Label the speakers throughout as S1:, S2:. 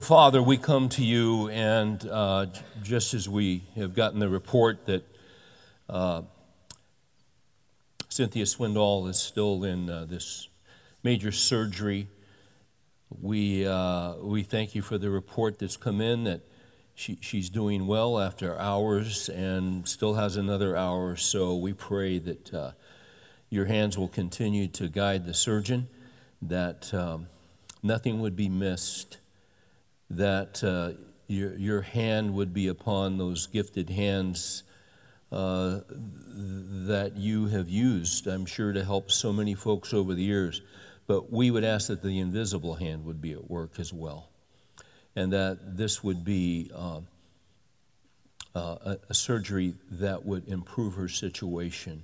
S1: Father, we come to you, and uh, just as we have gotten the report that uh, Cynthia Swindoll is still in uh, this major surgery, we, uh, we thank you for the report that's come in that she, she's doing well after hours and still has another hour. So we pray that uh, your hands will continue to guide the surgeon, that um, nothing would be missed that uh, your, your hand would be upon those gifted hands uh, that you have used, I'm sure, to help so many folks over the years. But we would ask that the invisible hand would be at work as well, and that this would be uh, uh a, surgery that would improve her situation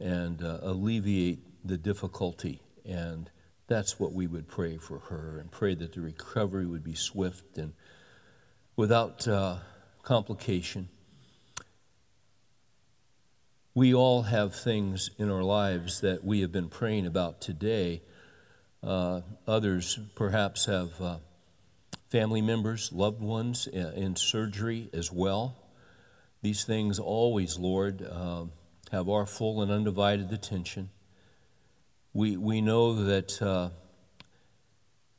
S1: and uh, alleviate the difficulty and that's what we would pray for her and pray that the recovery would be swift and without uh, complication. We all have things in our lives that we have been praying about today. Uh, others perhaps have uh, family members, loved ones in, in, surgery as well. These things always, Lord, uh, have our full and undivided attention. We, we know that uh,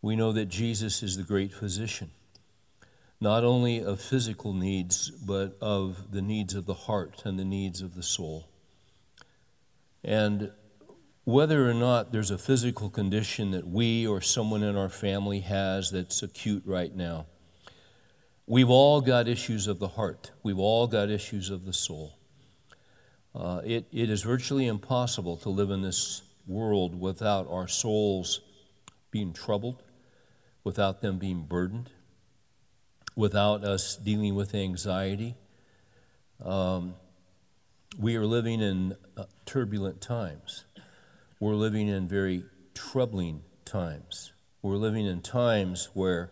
S1: we know that Jesus is the great physician, not only of physical needs, but of the needs of the heart and the needs of the soul. And whether or not there's a physical condition that we or someone in our family has that's acute right now, we've all got issues of the heart. We've all got issues of the soul. Uh, it, it is virtually impossible to live in this world without our souls being troubled, without them being burdened, without us dealing with anxiety. Um, we are living in uh, turbulent times. We're living in very troubling times. We're living in times where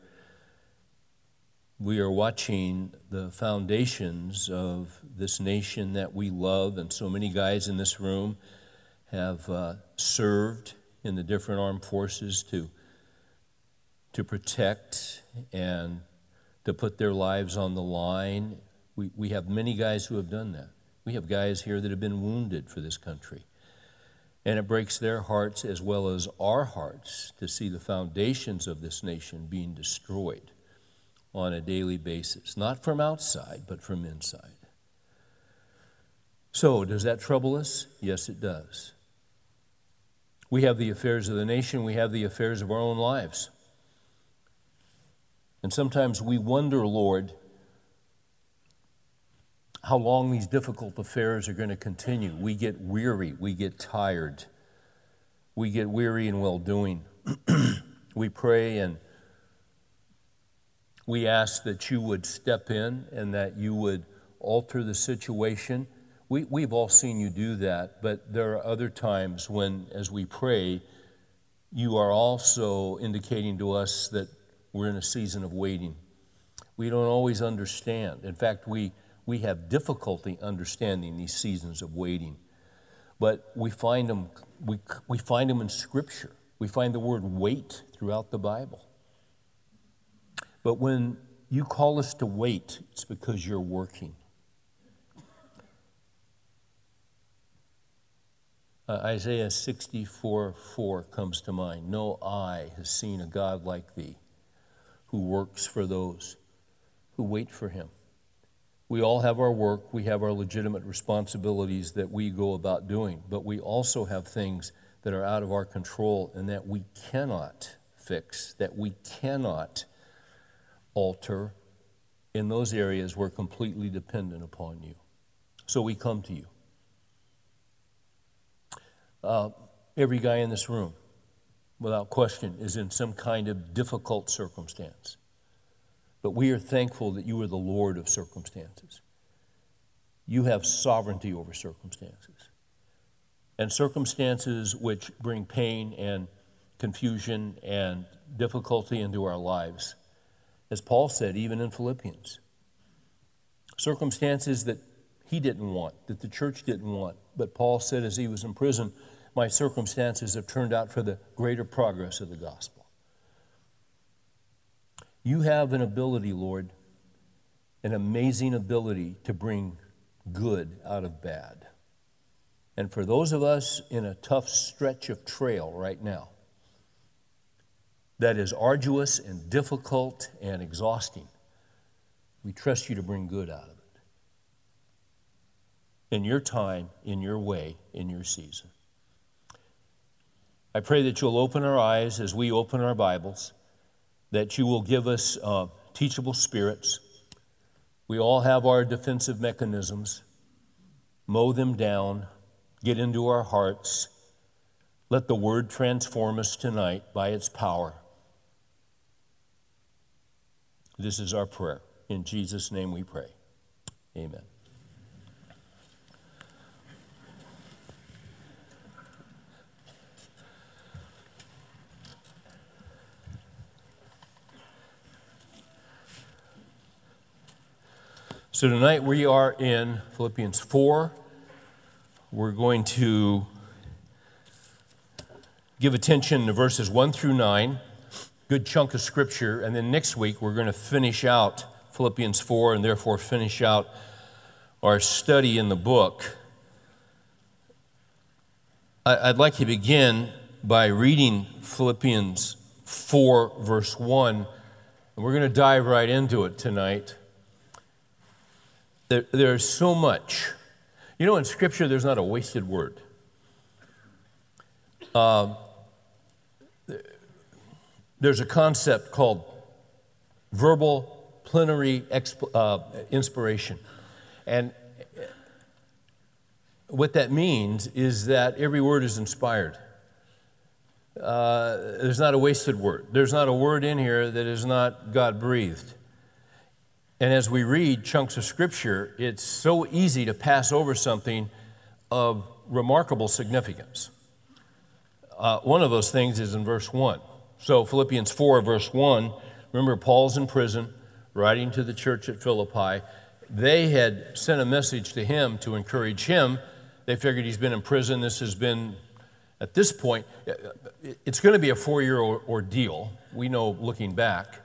S1: we are watching the foundations of this nation that we love, and so many guys in this room have uh, served in the different armed forces to, to protect and to put their lives on the line. We, we have many guys who have done that. We have guys here that have been wounded for this country. And it breaks their hearts as well as our hearts to see the foundations of this nation being destroyed on a daily basis, not from outside, but from inside. So, does that trouble us? Yes, it does. We have the affairs of the nation, we have the affairs of our own lives. And sometimes we wonder, Lord, how long these difficult affairs are going to continue. We get weary, we get tired, we get weary in well doing. we pray and we ask that you would step in and that you would alter the situation we, we've all seen you do that, but there are other times when, as we pray, you are also indicating to us that we're in a season of waiting. We don't always understand. In fact, we, we have difficulty understanding these seasons of waiting. But we find them, we, we find them in Scripture. We find the word wait throughout the Bible. But when you call us to wait, it's because you're working. Uh, Isaiah 64 4 comes to mind. No eye has seen a God like thee who works for those who wait for him. We all have our work, we have our legitimate responsibilities that we go about doing, but we also have things that are out of our control and that we cannot fix, that we cannot alter. In those areas, we're completely dependent upon you. So we come to you. Uh, every guy in this room, without question, is in some kind of difficult circumstance. But we are thankful that you are the Lord of circumstances. You have sovereignty over circumstances. And circumstances which bring pain and confusion and difficulty into our lives. As Paul said, even in Philippians, circumstances that he didn't want, that the church didn't want. But Paul said as he was in prison, my circumstances have turned out for the greater progress of the gospel. You have an ability, Lord, an amazing ability to bring good out of bad. And for those of us in a tough stretch of trail right now, that is arduous and difficult and exhausting, we trust you to bring good out of it. In your time, in your way, in your season. I pray that you'll open our eyes as we open our Bibles, that you will give us uh, teachable spirits. We all have our defensive mechanisms. Mow them down, get into our hearts. Let the word transform us tonight by its power. This is our prayer. In Jesus' name we pray. Amen. So tonight we are in Philippians 4. We're going to give attention to verses 1 through 9, good chunk of scripture, and then next week we're going to finish out Philippians 4 and therefore finish out our study in the book. I'd like to begin by reading Philippians 4, verse 1, and we're going to dive right into it tonight. There, there's so much. You know, in Scripture, there's not a wasted word. Uh, there's a concept called verbal plenary exp- uh, inspiration. And what that means is that every word is inspired. Uh, there's not a wasted word. There's not a word in here that is not God breathed. And as we read chunks of scripture, it's so easy to pass over something of remarkable significance. Uh, one of those things is in verse 1. So, Philippians 4, verse 1, remember, Paul's in prison, writing to the church at Philippi. They had sent a message to him to encourage him. They figured he's been in prison. This has been, at this point, it's going to be a four year ordeal. We know looking back.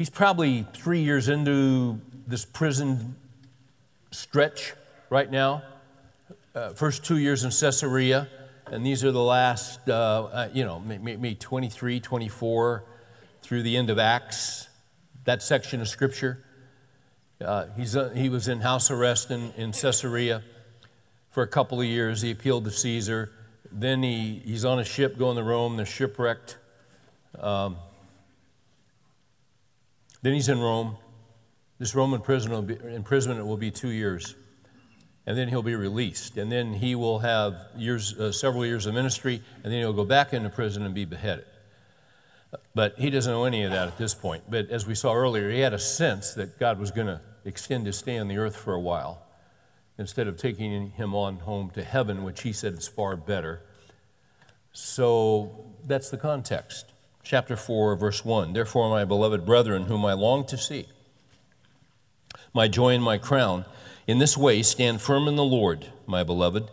S1: He's probably three years into this prison stretch right now. Uh, first two years in Caesarea, and these are the last, uh, uh, you know, maybe 23, 24 through the end of Acts, that section of Scripture. Uh, he's, uh, he was in house arrest in, in Caesarea for a couple of years. He appealed to Caesar. Then he, he's on a ship going to Rome. They're shipwrecked. Um, then he's in Rome. This Roman prison will be, imprisonment will be two years. And then he'll be released. And then he will have years, uh, several years of ministry, and then he'll go back into prison and be beheaded. But he doesn't know any of that at this point. But as we saw earlier, he had a sense that God was going to extend his stay on the earth for a while instead of taking him on home to heaven, which he said is far better. So that's the context chapter 4, verse 1. Therefore, my beloved brethren, whom I long to see, my joy and my crown, in this way stand firm in the Lord, my beloved.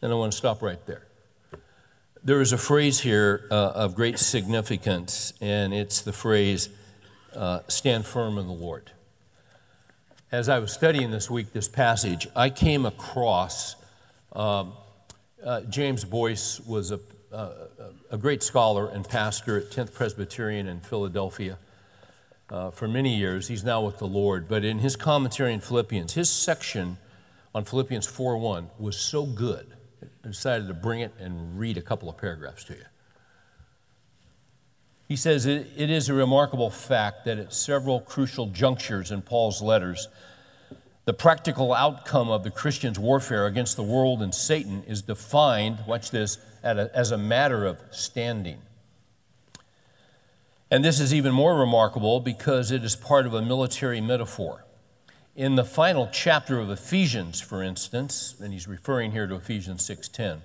S1: And I want to stop right there. There is a phrase here uh, of great significance, and it's the phrase, uh, stand firm in the Lord. As I was studying this week this passage, I came across um, uh, James Boice was a a great scholar and pastor at 10th Presbyterian in Philadelphia uh, for many years. He's now with the Lord. But in his commentary in Philippians, his section on Philippians 4:1 was so good, I decided to bring it and read a couple of paragraphs to you. He says it is a remarkable fact that at several crucial junctures in Paul's letters, the practical outcome of the Christian's warfare against the world and Satan is defined, watch this, as a matter of standing. And this is even more remarkable because it is part of a military metaphor. In the final chapter of Ephesians, for instance, and he's referring here to Ephesians 6:10,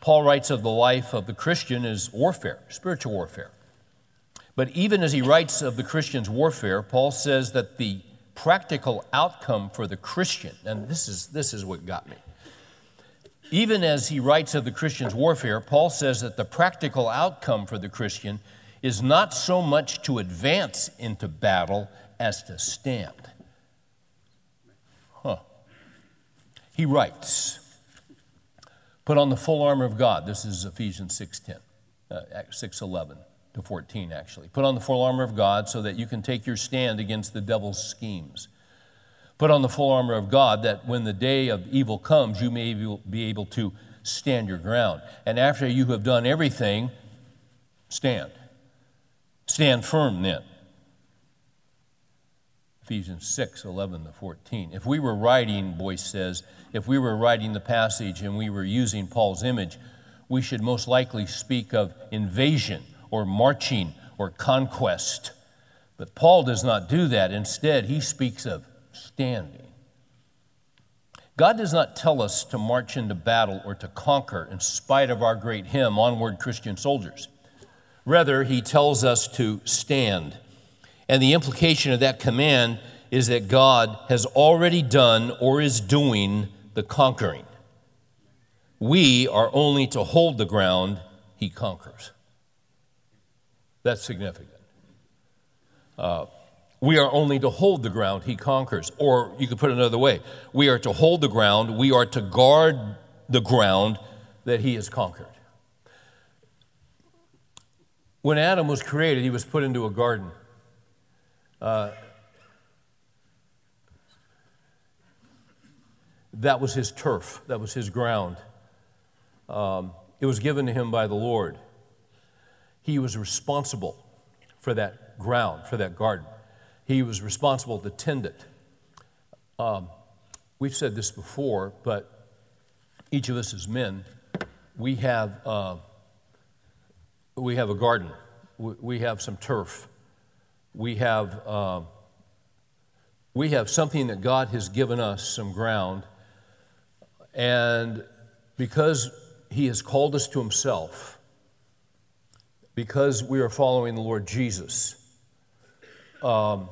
S1: Paul writes of the life of the Christian as warfare, spiritual warfare. But even as he writes of the Christian's warfare, Paul says that the practical outcome for the Christian, and this is, this is what got me. Even as he writes of the Christian's warfare, Paul says that the practical outcome for the Christian is not so much to advance into battle as to stand. Huh. He writes, Put on the full armor of God. This is Ephesians 6.10, uh, 6.11 to 14, actually. Put on the full armor of God so that you can take your stand against the devil's schemes. Put on the full armor of God that when the day of evil comes, you may be able to stand your ground. And after you have done everything, stand. Stand firm then. Ephesians 6 11 to 14. If we were writing, Boice says, if we were writing the passage and we were using Paul's image, we should most likely speak of invasion or marching or conquest. But Paul does not do that. Instead, he speaks of standing. God does not tell us to march into battle or to conquer in spite of our great hymn, Onward Christian Soldiers. Rather, he tells us to stand. And the implication of that command is that God has already done or is doing the conquering. We are only to hold the ground he conquers. That's significant. Uh, we are only to hold the ground he conquers. Or you could put it another way we are to hold the ground, we are to guard the ground that he has conquered. When Adam was created, he was put into a garden. Uh, that was his turf, that was his ground. Um, it was given to him by the Lord. He was responsible for that ground, for that garden. He was responsible to tend it. Um, we've said this before, but each of us as men, we have. Uh, we have a garden, we have some turf, we have, uh, we have something that God has given us, some ground, and because He has called us to Himself, because we are following the Lord Jesus, um,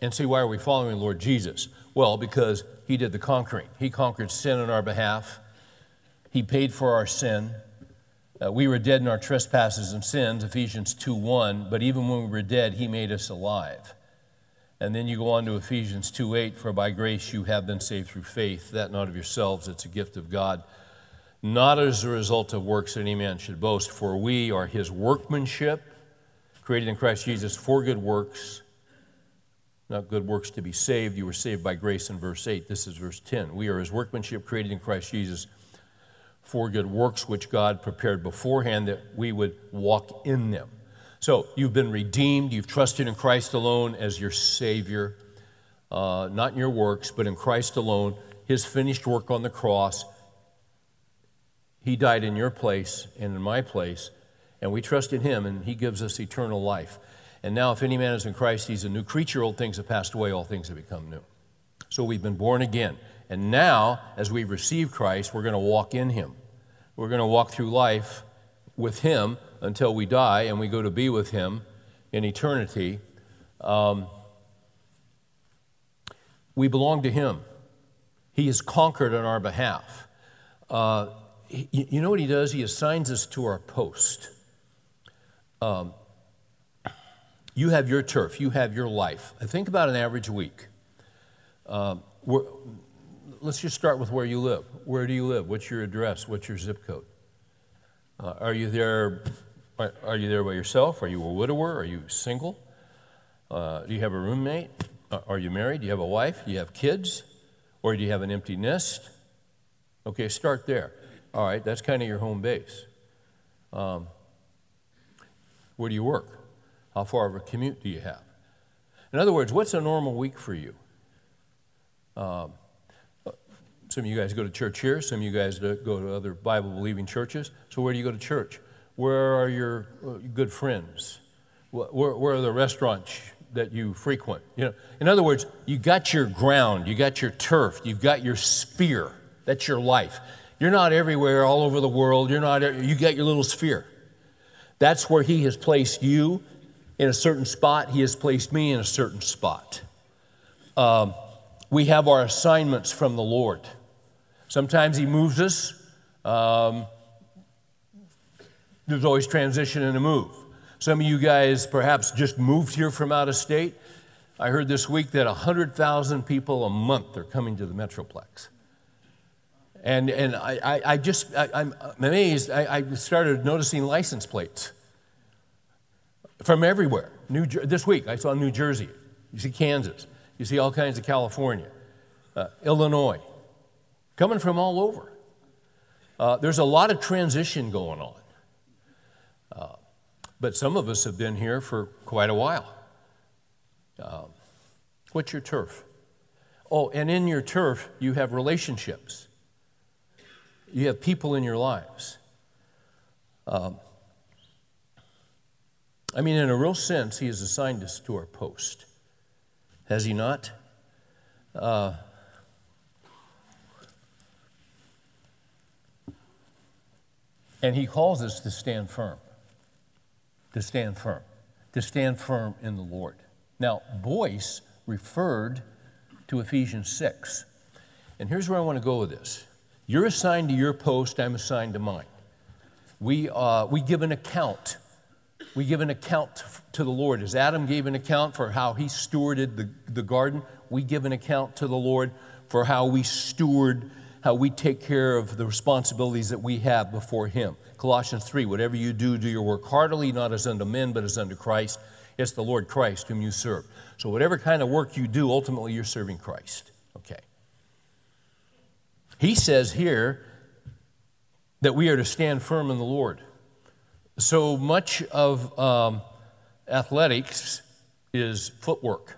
S1: and, see, why are we following Lord Jesus? Well, because He did the conquering. He conquered sin on our behalf, He paid for our sin. Uh, we were dead in our trespasses and sins, Ephesians 2 1, but even when we were dead, he made us alive. And then you go on to Ephesians 2 8, for by grace you have been saved through faith, that not of yourselves, it's a gift of God, not as a result of works any man should boast, for we are his workmanship, created in Christ Jesus for good works, not good works to be saved. You were saved by grace in verse 8. This is verse 10. We are his workmanship, created in Christ Jesus for good works which God prepared beforehand that we would walk in them. So you've been redeemed, you've trusted in Christ alone as your Savior, uh, not in your works, but in Christ alone, His finished work on the cross. He died in your place and in my place, and we trust in Him, and He gives us eternal life. And now, if any man is in Christ, he's a new creature. Old things have passed away, all things have become new. So we've been born again. And now, as we receive Christ, we're going to walk in Him. We're going to walk through life with Him until we die and we go to be with Him in eternity. Um, we belong to Him. He has conquered on our behalf. Uh, you know what He does? He assigns us to our post. Um, you have your turf, you have your life. Think about an average week. Um, let's just start with where you live. Where do you live? What's your address? What's your zip code? Uh, are you there? Are, you there by yourself? Are you a widower? Are you single? Uh, do you have a roommate? Uh, are you married? Do you have a wife? Do you have kids? Or do you have an empty nest? Okay, start there. All right, that's kind of your home base. Um, where do you work? How far of a commute do you have? In other words, what's a normal week for you? Um, some of you guys go to church here, some of you guys go to other Bible believing churches. So, where do you go to church? Where are your uh, good friends? Where, where are the restaurants that you frequent? You know, in other words, you got your ground, you got your turf, you've got your sphere. That's your life. You're not everywhere, all over the world. You're not. You got your little sphere. That's where He has placed you in a certain spot. He has placed me in a certain spot. Um, we have our assignments from the Lord. Sometimes He moves us. Um, there's always transition and a move. Some of you guys perhaps just moved here from out of state. I heard this week that 100,000 people a month are coming to the Metroplex. And, and I, I, I just, I, am amazed. I, I, started noticing license plates from everywhere. New, this week, I saw New Jersey. You see Kansas. You see all kinds of California, uh, Illinois, coming from all over. Uh, there's a lot of transition going on. Uh, but some of us have been here for quite a while. Uh, what's your turf? Oh, and in your turf, you have relationships. You have people in your lives. Um, I mean, in a real sense, he has assigned us to our post. Has he not? Uh, and he calls us to stand firm. To stand firm. To stand firm in the Lord. Now, Boice referred to Ephesians 6. And here's where I want to go with this. You're assigned to your post, I'm assigned to mine. We, uh, we give an account. We give an account to the Lord. As Adam gave an account for how he stewarded the, the garden, we give an account to the Lord for how we steward, how we take care of the responsibilities that we have before Him. Colossians 3 Whatever you do, do your work heartily, not as unto men, but as unto Christ. It's the Lord Christ whom you serve. So, whatever kind of work you do, ultimately you're serving Christ. Okay. He says here that we are to stand firm in the Lord. So much of um, athletics is footwork.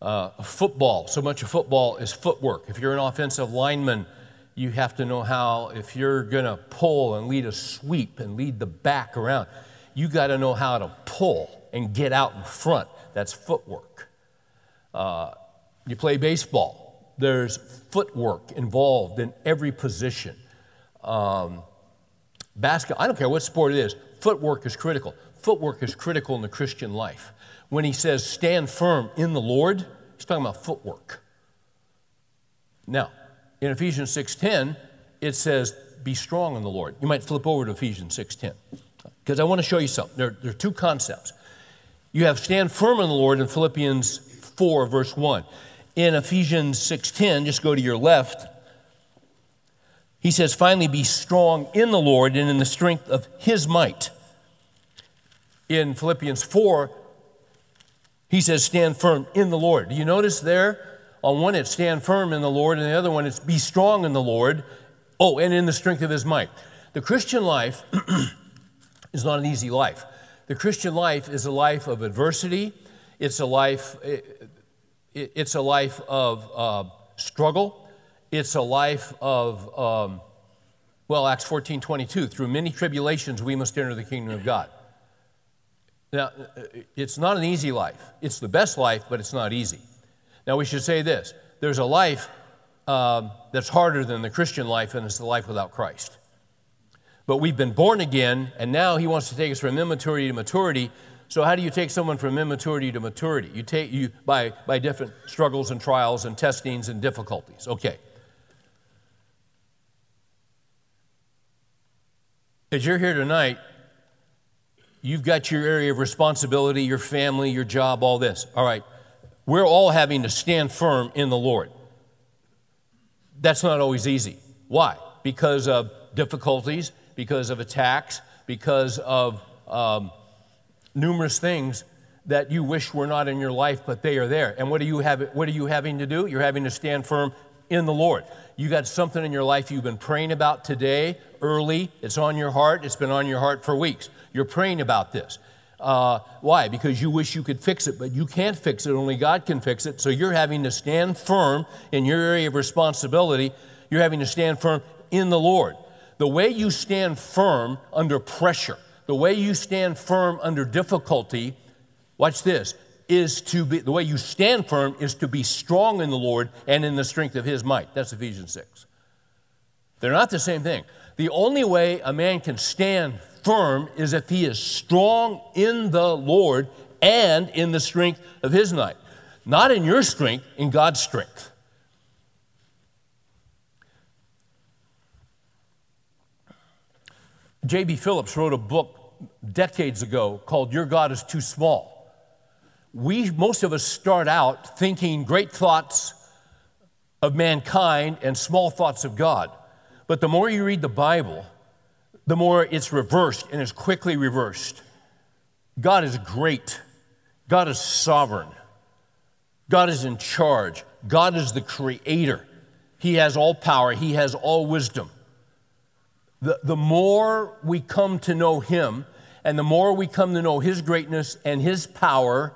S1: Uh, football, so much of football is footwork. If you're an offensive lineman, you have to know how, if you're going to pull and lead a sweep and lead the back around, you got to know how to pull and get out in front. That's footwork. Uh, you play baseball, there's footwork involved in every position. Um, basketball, I don't care what sport it is, footwork is critical. Footwork is critical in the Christian life. When he says stand firm in the Lord, he's talking about footwork. Now, in Ephesians 6:10, it says, be strong in the Lord. You might flip over to Ephesians 6:10. Because I want to show you something. There, there are two concepts. You have stand firm in the Lord in Philippians 4, verse 1. In Ephesians 6:10, just go to your left. He says, finally, be strong in the Lord and in the strength of his might. In Philippians 4, he says, stand firm in the Lord. Do you notice there? On one, it's stand firm in the Lord, and the other one, it's be strong in the Lord. Oh, and in the strength of his might. The Christian life is not an easy life. The Christian life is a life of adversity. It's a life, eh, it's a life of uh, struggle. It's a life of, um, well, Acts 14 22, through many tribulations we must enter the kingdom of God. Now, it's not an easy life. It's the best life, but it's not easy. Now, we should say this there's a life um, that's harder than the Christian life, and it's the life without Christ but we've been born again, and now He wants to take us from immaturity to maturity. So, how do you take someone from immaturity to maturity? You take you by, by different struggles and trials and testings and difficulties. Okay. As you're here tonight, you've got your area of responsibility, your family, your job, all this. All right. We're all having to stand firm in the Lord. That's not always easy. Why? Because of difficulties, because of attacks, because of um, numerous things that you wish were not in your life, but they are there. And what are you have, what are you having to do? You're having to stand firm in the Lord. You got something in your life you've been praying about today, early. It's on your heart. It's been on your heart for weeks. You're praying about this. Uh, why? Because you wish you could fix it, but you can't fix it. Only God can fix it. So you're having to stand firm in your area of responsibility. You're having to stand firm in the Lord. The way you stand firm under pressure, the way you stand firm under difficulty, watch this, is to be, the way you stand firm is to be strong in the Lord and in the strength of his might. That's Ephesians 6. They're not the same thing. The only way a man can stand firm is if he is strong in the Lord and in the strength of his might. Not in your strength, in God's strength. J.B. Phillips wrote a book decades ago called Your God is Too Small. We, most of us, start out thinking great thoughts of mankind and small thoughts of God. But the more you read the Bible, the more it's reversed and is quickly reversed. God is great. God is sovereign. God is in charge. God is the creator. He has all power. He has all wisdom. The, the more we come to know Him, and the more we come to know His greatness and His power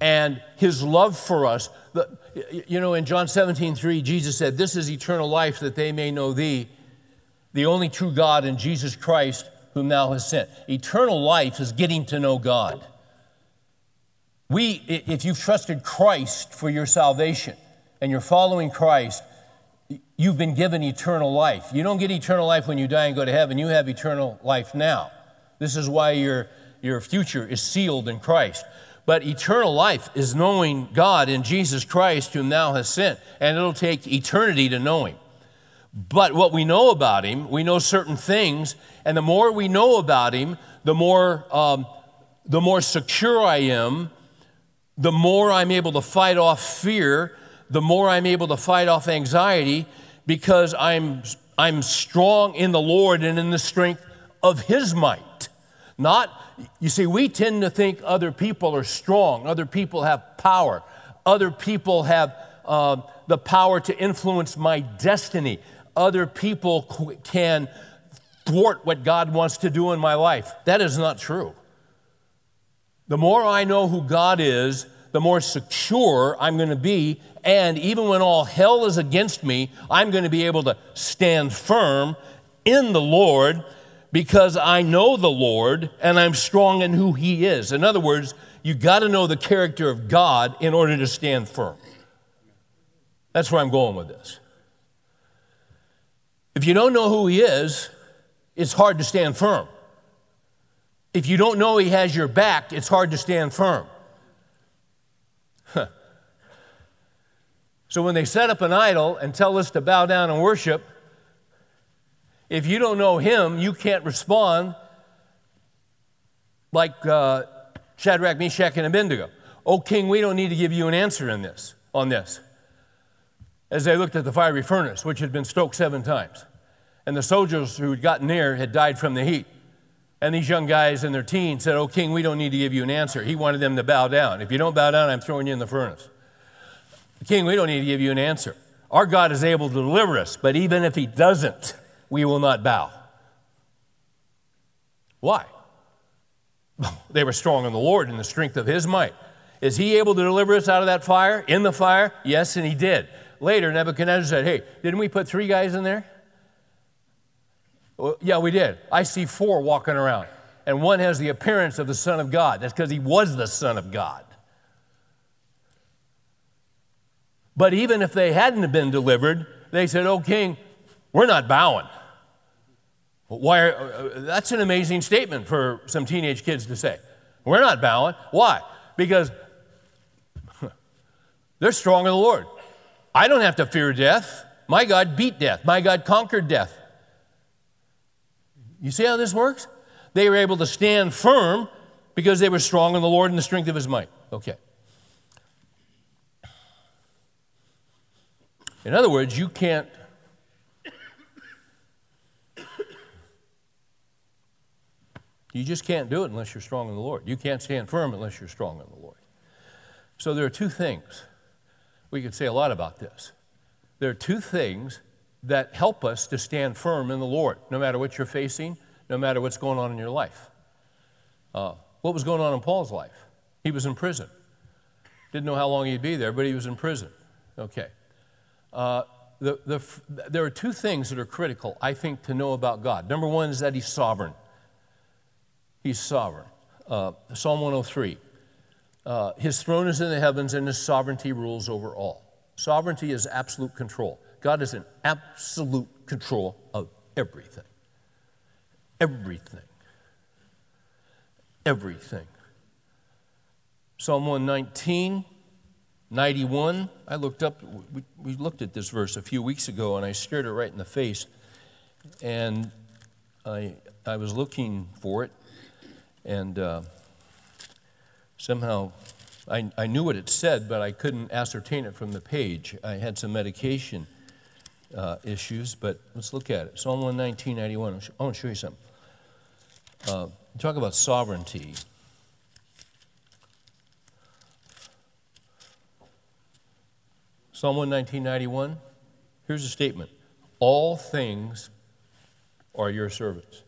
S1: and His love for us, the, you know, in John 17, 3, Jesus said, This is eternal life, that they may know Thee, the only true God, and Jesus Christ, whom Thou hast sent. Eternal life is getting to know God. We, if you've trusted Christ for your salvation and you're following Christ, you've been given eternal life. You don't get eternal life when you die and go to heaven, you have eternal life now. This is why your, your future is sealed in Christ. But eternal life is knowing God in Jesus Christ, whom thou hast sent, and it'll take eternity to know him. But what we know about him, we know certain things, and the more we know about him, the more, um, the more secure I am, the more I'm able to fight off fear, the more I'm able to fight off anxiety, because I'm, I'm strong in the Lord and in the strength of His might. Not, you see, we tend to think other people are strong, other people have power, other people have uh, the power to influence my destiny, other people can thwart what God wants to do in my life. That is not true. The more I know who God is, the more secure I'm going to be. And even when all hell is against me, I'm going to be able to stand firm in the Lord because I know the Lord and I'm strong in who He is. In other words, you got to know the character of God in order to stand firm. That's where I'm going with this. If you don't know who He is, it's hard to stand firm. If you don't know He has your back, it's hard to stand firm. So when they set up an idol and tell us to bow down and worship, if you don't know him, you can't respond like uh, Shadrach, Meshach, and Abednego. Oh, king, we don't need to give you an answer in this, on this. As they looked at the fiery furnace, which had been stoked seven times. And the soldiers who had gotten near had died from the heat. And these young guys in their teens said, Oh, king, we don't need to give you an answer. He wanted them to bow down. If you don't bow down, I'm throwing you in the furnace. King, we don't need to give you an answer. Our God is able to deliver us, but even if He doesn't, we will not bow. Why? They were strong in the Lord and the strength of His might. Is He able to deliver us out of that fire? In the fire? Yes, and He did. Later, Nebuchadnezzar said, Hey, didn't we put three guys in there? Well, yeah, we did. I see four walking around, and one has the appearance of the Son of God. That's because He was the Son of God. But even if they hadn't been delivered, they said, Oh, king, we're not bowing. Why are, uh, that's an amazing statement for some teenage kids to say. We're not bowing. Why? Because they're strong in the Lord. I don't have to fear death. My God beat death. My God conquered death. You see how this works? They were able to stand firm because they were strong in the Lord and the strength of his might. Okay. In other words, you can't You just can't do it unless you're strong in the Lord. You can't stand firm unless you're strong in the Lord. So there are two things. We could say a lot about this. There are two things that help us to stand firm in the Lord, no matter what you're facing, no matter what's going on in your life. Uh, what was going on in Paul's life? He was in prison. Didn't know how long he'd be there, but he was in prison. Okay. Uh, the, the, there are two things that are critical, I think, to know about God. Number one is that He's sovereign. He's sovereign. Uh, Psalm 103 uh, His throne is in the heavens, and His sovereignty rules over all. Sovereignty is absolute control. God is in absolute control of everything. Everything. Everything. Psalm 119 91, I looked up, we, we, looked at this verse a few weeks ago and I stared it right in the face. And I, I was looking for it. And uh, somehow I, I knew what it said, but I couldn't ascertain it from the page. I had some medication uh, issues, but let's look at it. Psalm 119, 91. I want to show you something. Uh, talk about sovereignty. Psalm 119, 91. Here's a statement All things are your servants.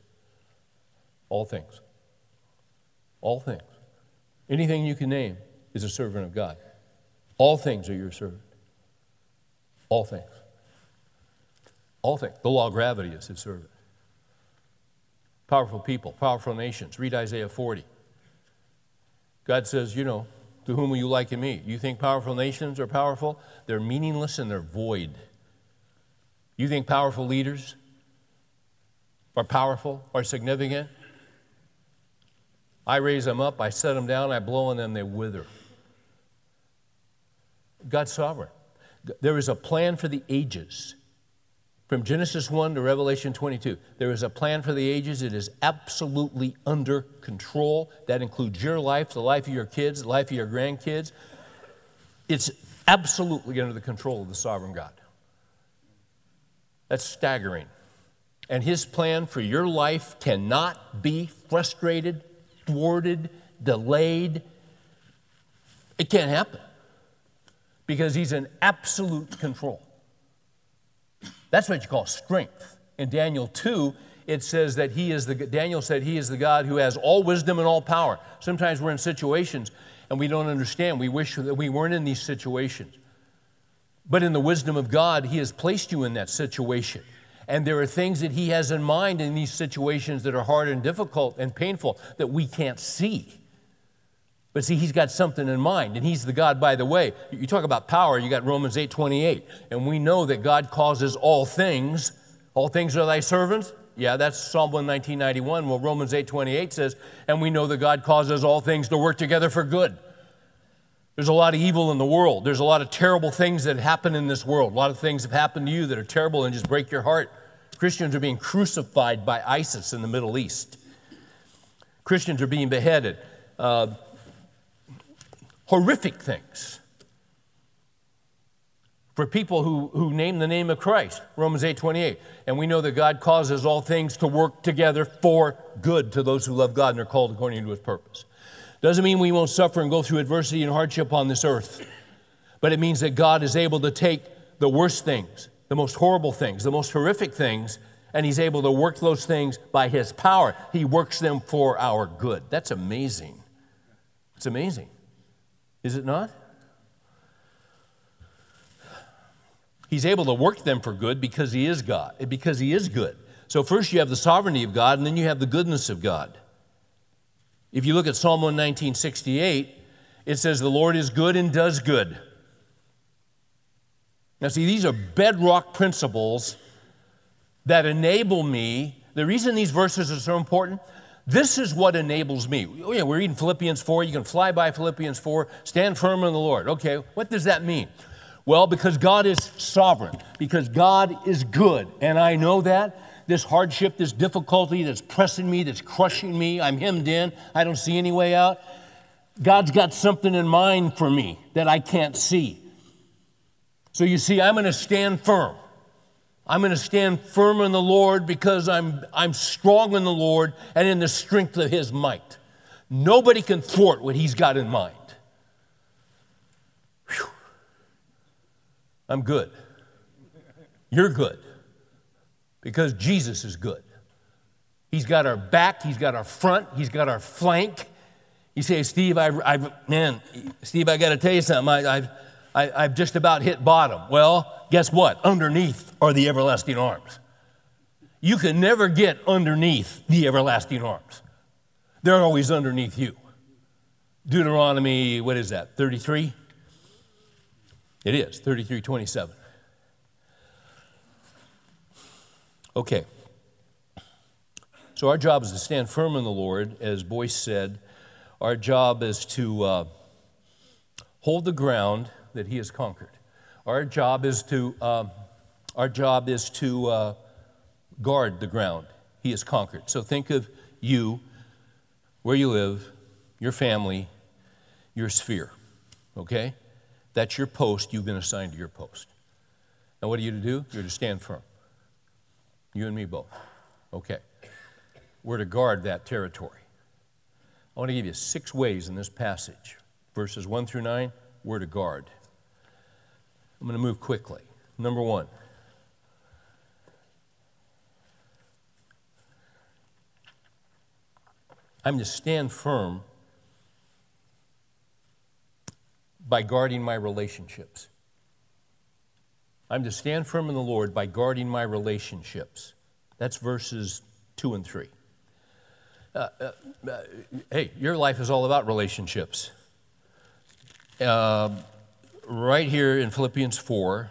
S1: All things. All things. Anything you can name is a servant of God. All things are your servant. All things. All things. The law of gravity is his servant. Powerful people, powerful nations. Read Isaiah 40. God says, you know, to whom will you liken me? You think powerful nations are powerful? They're meaningless and they're void. You think powerful leaders are powerful or significant? I raise them up, I set them down, I blow on them, they wither. God's sovereign. There is a plan for the ages. From Genesis 1 to Revelation 22, there is a plan for the ages. It is absolutely under control. That includes your life, the life of your kids, the life of your grandkids. It's absolutely under the control of the sovereign God. That's staggering. And his plan for your life cannot be frustrated, thwarted, delayed. It can't happen because he's in absolute control. That's what you call strength. In Daniel 2, it says that he is the, Daniel said he is the God who has all wisdom and all power. Sometimes we're in situations and we don't understand. We wish that we weren't in these situations. But in the wisdom of God, he has placed you in that situation. And there are things that he has in mind in these situations that are hard and difficult and painful that we can't see. But see, he's got something in mind, and he's the God, by the way. You talk about power, you got Romans 8 28. And we know that God causes all things. All things are thy servants. Yeah, that's Psalm 11991. Well, Romans 8 28 says, and we know that God causes all things to work together for good. There's a lot of evil in the world. There's a lot of terrible things that happen in this world. A lot of things have happened to you that are terrible and just break your heart. Christians are being crucified by ISIS in the Middle East. Christians are being beheaded. Uh, horrific things for people who, who name the name of Christ. Romans 8 28. And we know that God causes all things to work together for good to those who love God and are called according to his purpose. Doesn't mean we won't suffer and go through adversity and hardship on this earth, but it means that God is able to take the worst things, the most horrible things, the most horrific things, and He's able to work those things by His power. He works them for our good. That's amazing. It's amazing. Is it not? He's able to work them for good because he is God, because he is good. So first you have the sovereignty of God, and then you have the goodness of God. If you look at Psalm 119, 68, it says, The Lord is good and does good. Now, see, these are bedrock principles that enable me. The reason these verses are so important this is what enables me. Oh, yeah, we're reading Philippians 4. You can fly by Philippians 4. Stand firm in the Lord. Okay, what does that mean? Well, because God is sovereign, because God is good. And I know that. This hardship, this difficulty that's pressing me, that's crushing me, I'm hemmed in, I don't see any way out. God's got something in mind for me that I can't see. So you see, I'm going to stand firm. I'm going to stand firm in the Lord because I'm, I'm strong in the Lord and in the strength of His might. Nobody can thwart what He's got in mind. Whew. I'm good. You're good because Jesus is good. He's got our back, He's got our front, He's got our flank. You say, Steve, I, I man, Steve, I got to tell you something. I, I've, I, I've just about hit bottom. Well, guess what? Underneath are the everlasting arms. You can never get underneath the everlasting arms, they're always underneath you. Deuteronomy, what is that, 33? It is, 33 27. Okay. So, our job is to stand firm in the Lord, as Boice said. Our job is to uh, hold the ground that he has conquered. Our job is to, uh, our job is to uh, guard the ground he has conquered. So think of you where you live, your family, your sphere. Okay? That's your post. You've been assigned to your post. Now, what are you to do? You're to stand firm. You and me both. Okay. We're to guard that territory. I want to give you six ways in this passage. Verses 1 through 9, we're to guard. I'm going to move quickly. Number one. I'm to stand firm by guarding my relationships. I'm to stand firm in the Lord by guarding my relationships. That's verses 2 and 3. Uh, uh, uh, hey, your life is all about relationships. Right here in Philippians 4,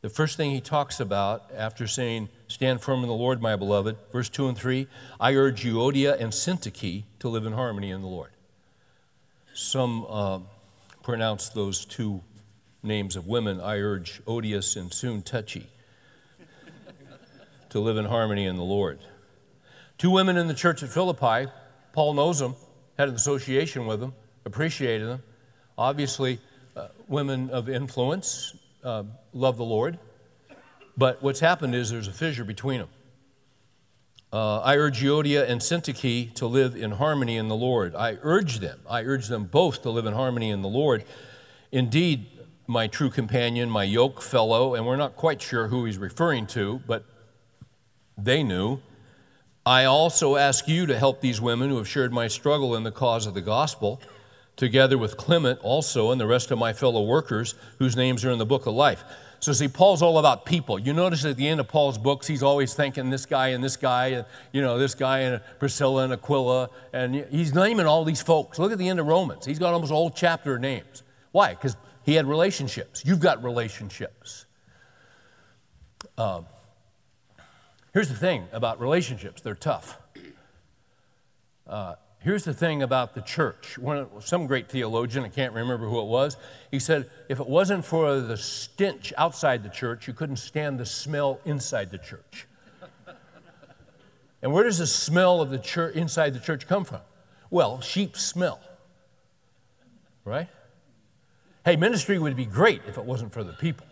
S1: the first thing he talks about after saying, Stand firm in the Lord, my beloved, verse 2 and 3, I urge Euodia and Syntyche to live in harmony in the Lord. Some uh, pronounce those two names of women, I urge Odious and soon Touchy, to live in harmony in the Lord. Two women in the church at Philippi, Paul knows them, had an association with them, appreciated them. Obviously, uh, women of influence uh, love the Lord. But what's happened is there's a fissure between them. Uh, I urge Euodia and Syntyche to live in harmony in the Lord. I urge them, I urge them both to live in harmony in the Lord. Indeed, my true companion, my yoke fellow, and we're not quite sure who he's referring to, but they knew. I also ask you to help these women who have shared my struggle in the cause of the gospel, together with Clement also and the rest of my fellow workers whose names are in the book of life. So, see, Paul's all about people. You notice at the end of Paul's books, he's always thanking this guy and this guy, and, you know, this guy and Priscilla and Aquila, and he's naming all these folks. Look at the end of Romans. He's got almost a whole chapter of names. Why? Because he had relationships. You've got relationships. Um, here's the thing about relationships they're tough. Uh, here's the thing about the church. Some great theologian, I can't remember who it was, he said, if it wasn't for the stench outside the church, you couldn't stand the smell inside the church. and where does the smell of the church inside the church come from? Well, sheep smell. Right? Hey, ministry would be great if it wasn't for the people.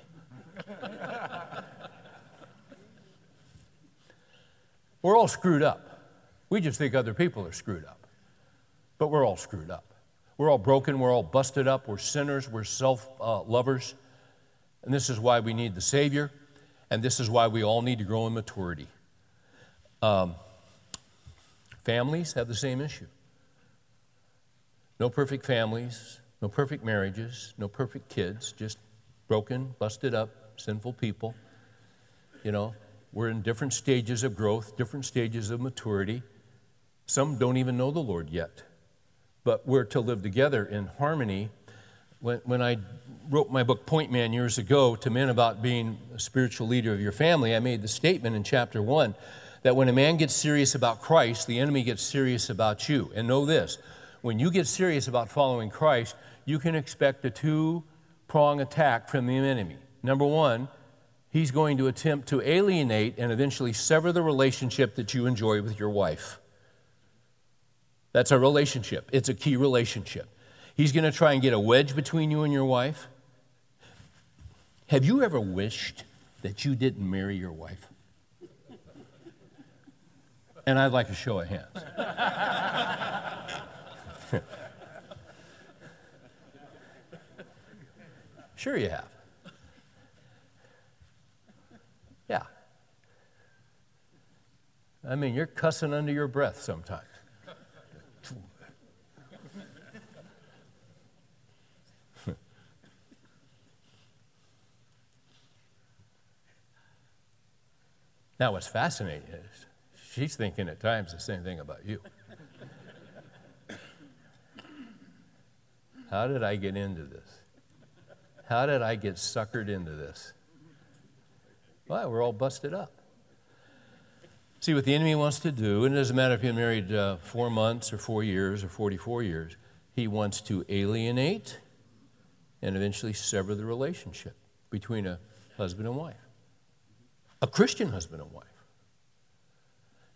S1: we're all screwed up. We just think other people are screwed up. But we're all screwed up. We're all broken. We're all busted up. We're sinners. We're self uh, lovers. And this is why we need the Savior. And this is why we all need to grow in maturity. Um, families have the same issue. No perfect families, no perfect marriages, no perfect kids, just broken, busted up, sinful people. You know, we're in different stages of growth, different stages of maturity. Some don't even know the Lord yet. But we're to live together in harmony. When, when I wrote my book, Point Man, years ago to men about being a spiritual leader of your family, I made the statement in chapter one that when a man gets serious about Christ, the enemy gets serious about you. And know this when you get serious about following Christ, you can expect a two prong attack from the enemy. Number one, he's going to attempt to alienate and eventually sever the relationship that you enjoy with your wife. That's a relationship, it's a key relationship. He's going to try and get a wedge between you and your wife. Have you ever wished that you didn't marry your wife? And I'd like a show of hands. Sure, you have. Yeah. I mean, you're cussing under your breath sometimes. Now, what's fascinating is she's thinking at times the same thing about you. How did I get into this? How did I get suckered into this? Well, we're all busted up. See, what the enemy wants to do, and it doesn't matter if you're married uh, four months or four years or 44 years, he wants to alienate and eventually sever the relationship between a husband and wife, a Christian husband and wife.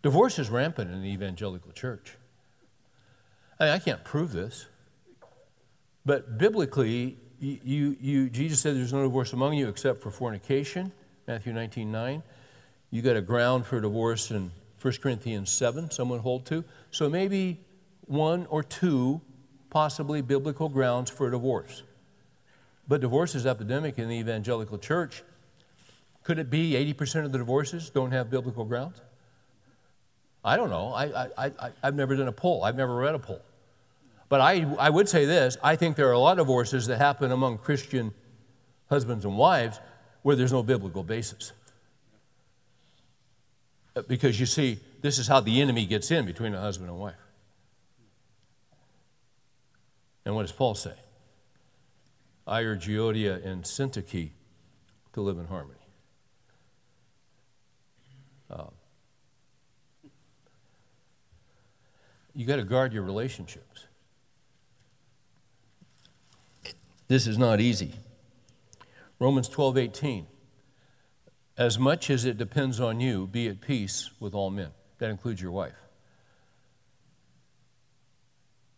S1: Divorce is rampant in the evangelical church. I mean, I can't prove this, but biblically, you, you, Jesus said there's no divorce among you except for fornication, Matthew 19 9. You got a ground for divorce in 1 Corinthians 7, someone hold to. So maybe one or two possibly biblical grounds for divorce. But divorce is epidemic in the evangelical church. Could it be 80% of the divorces don't have biblical grounds? I don't know. I, I, I, I've never done a poll, I've never read a poll. But I, I would say this I think there are a lot of divorces that happen among Christian husbands and wives where there's no biblical basis. Because you see, this is how the enemy gets in between a husband and wife. And what does Paul say? I urge Euodia and Syntyche to live in harmony. Uh, you got to guard your relationships. This is not easy. Romans 12, 18. As much as it depends on you, be at peace with all men. That includes your wife.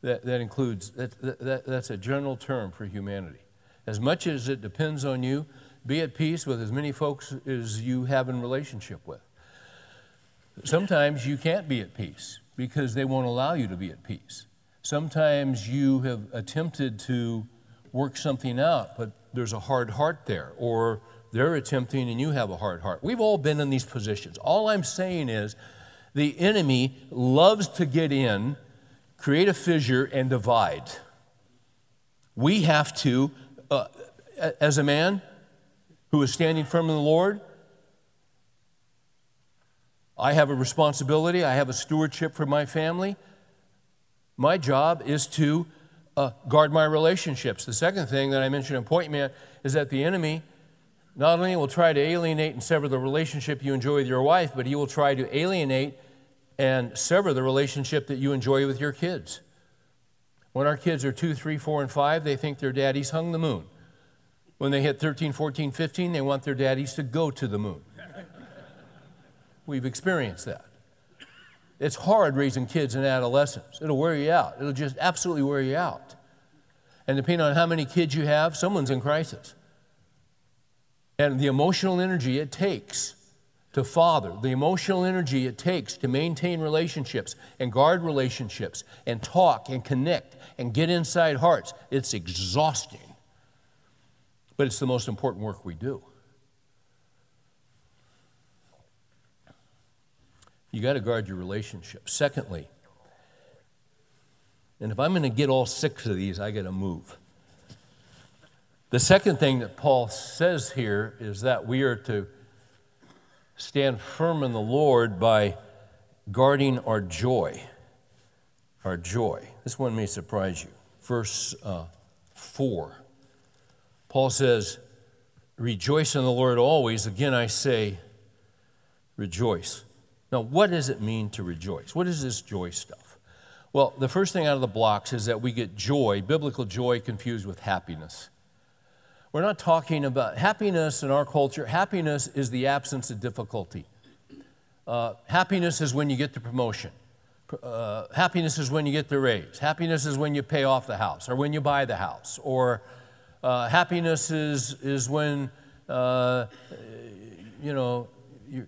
S1: That, that includes, that, that, that's a general term for humanity. As much as it depends on you, be at peace with as many folks as you have in relationship with. Sometimes you can't be at peace because they won't allow you to be at peace. Sometimes you have attempted to work something out, but there's a hard heart there, or they're attempting and you have a hard heart. We've all been in these positions. All I'm saying is the enemy loves to get in, create a fissure, and divide. We have to, uh, as a man who is standing firm in the Lord, I have a responsibility, I have a stewardship for my family. My job is to uh, guard my relationships. The second thing that I mentioned in Point Man is that the enemy not only will try to alienate and sever the relationship you enjoy with your wife, but he will try to alienate and sever the relationship that you enjoy with your kids. When our kids are two, three, four, and five, they think their daddies hung the moon. When they hit 13, 14, 15, they want their daddies to go to the moon. We've experienced that. It's hard raising kids and adolescents. It'll wear you out. It'll just absolutely wear you out. And depending on how many kids you have, someone's in crisis. And the emotional energy it takes to father, the emotional energy it takes to maintain relationships and guard relationships and talk and connect and get inside hearts, it's exhausting. But it's the most important work we do. You got to guard your relationship. Secondly, and if I'm going to get all six of these, I got to move. The second thing that Paul says here is that we are to stand firm in the Lord by guarding our joy. Our joy. This one may surprise you. Verse uh, 4. Paul says, Rejoice in the Lord always. Again, I say, rejoice. Now, what does it mean to rejoice? What is this joy stuff? Well, the first thing out of the blocks is that we get joy, biblical joy, confused with happiness. We're not talking about happiness in our culture. Happiness is the absence of difficulty. Uh, happiness is when you get the promotion. Uh, happiness is when you get the raise. Happiness is when you pay off the house or when you buy the house. Or uh, happiness is, is when, uh, you know,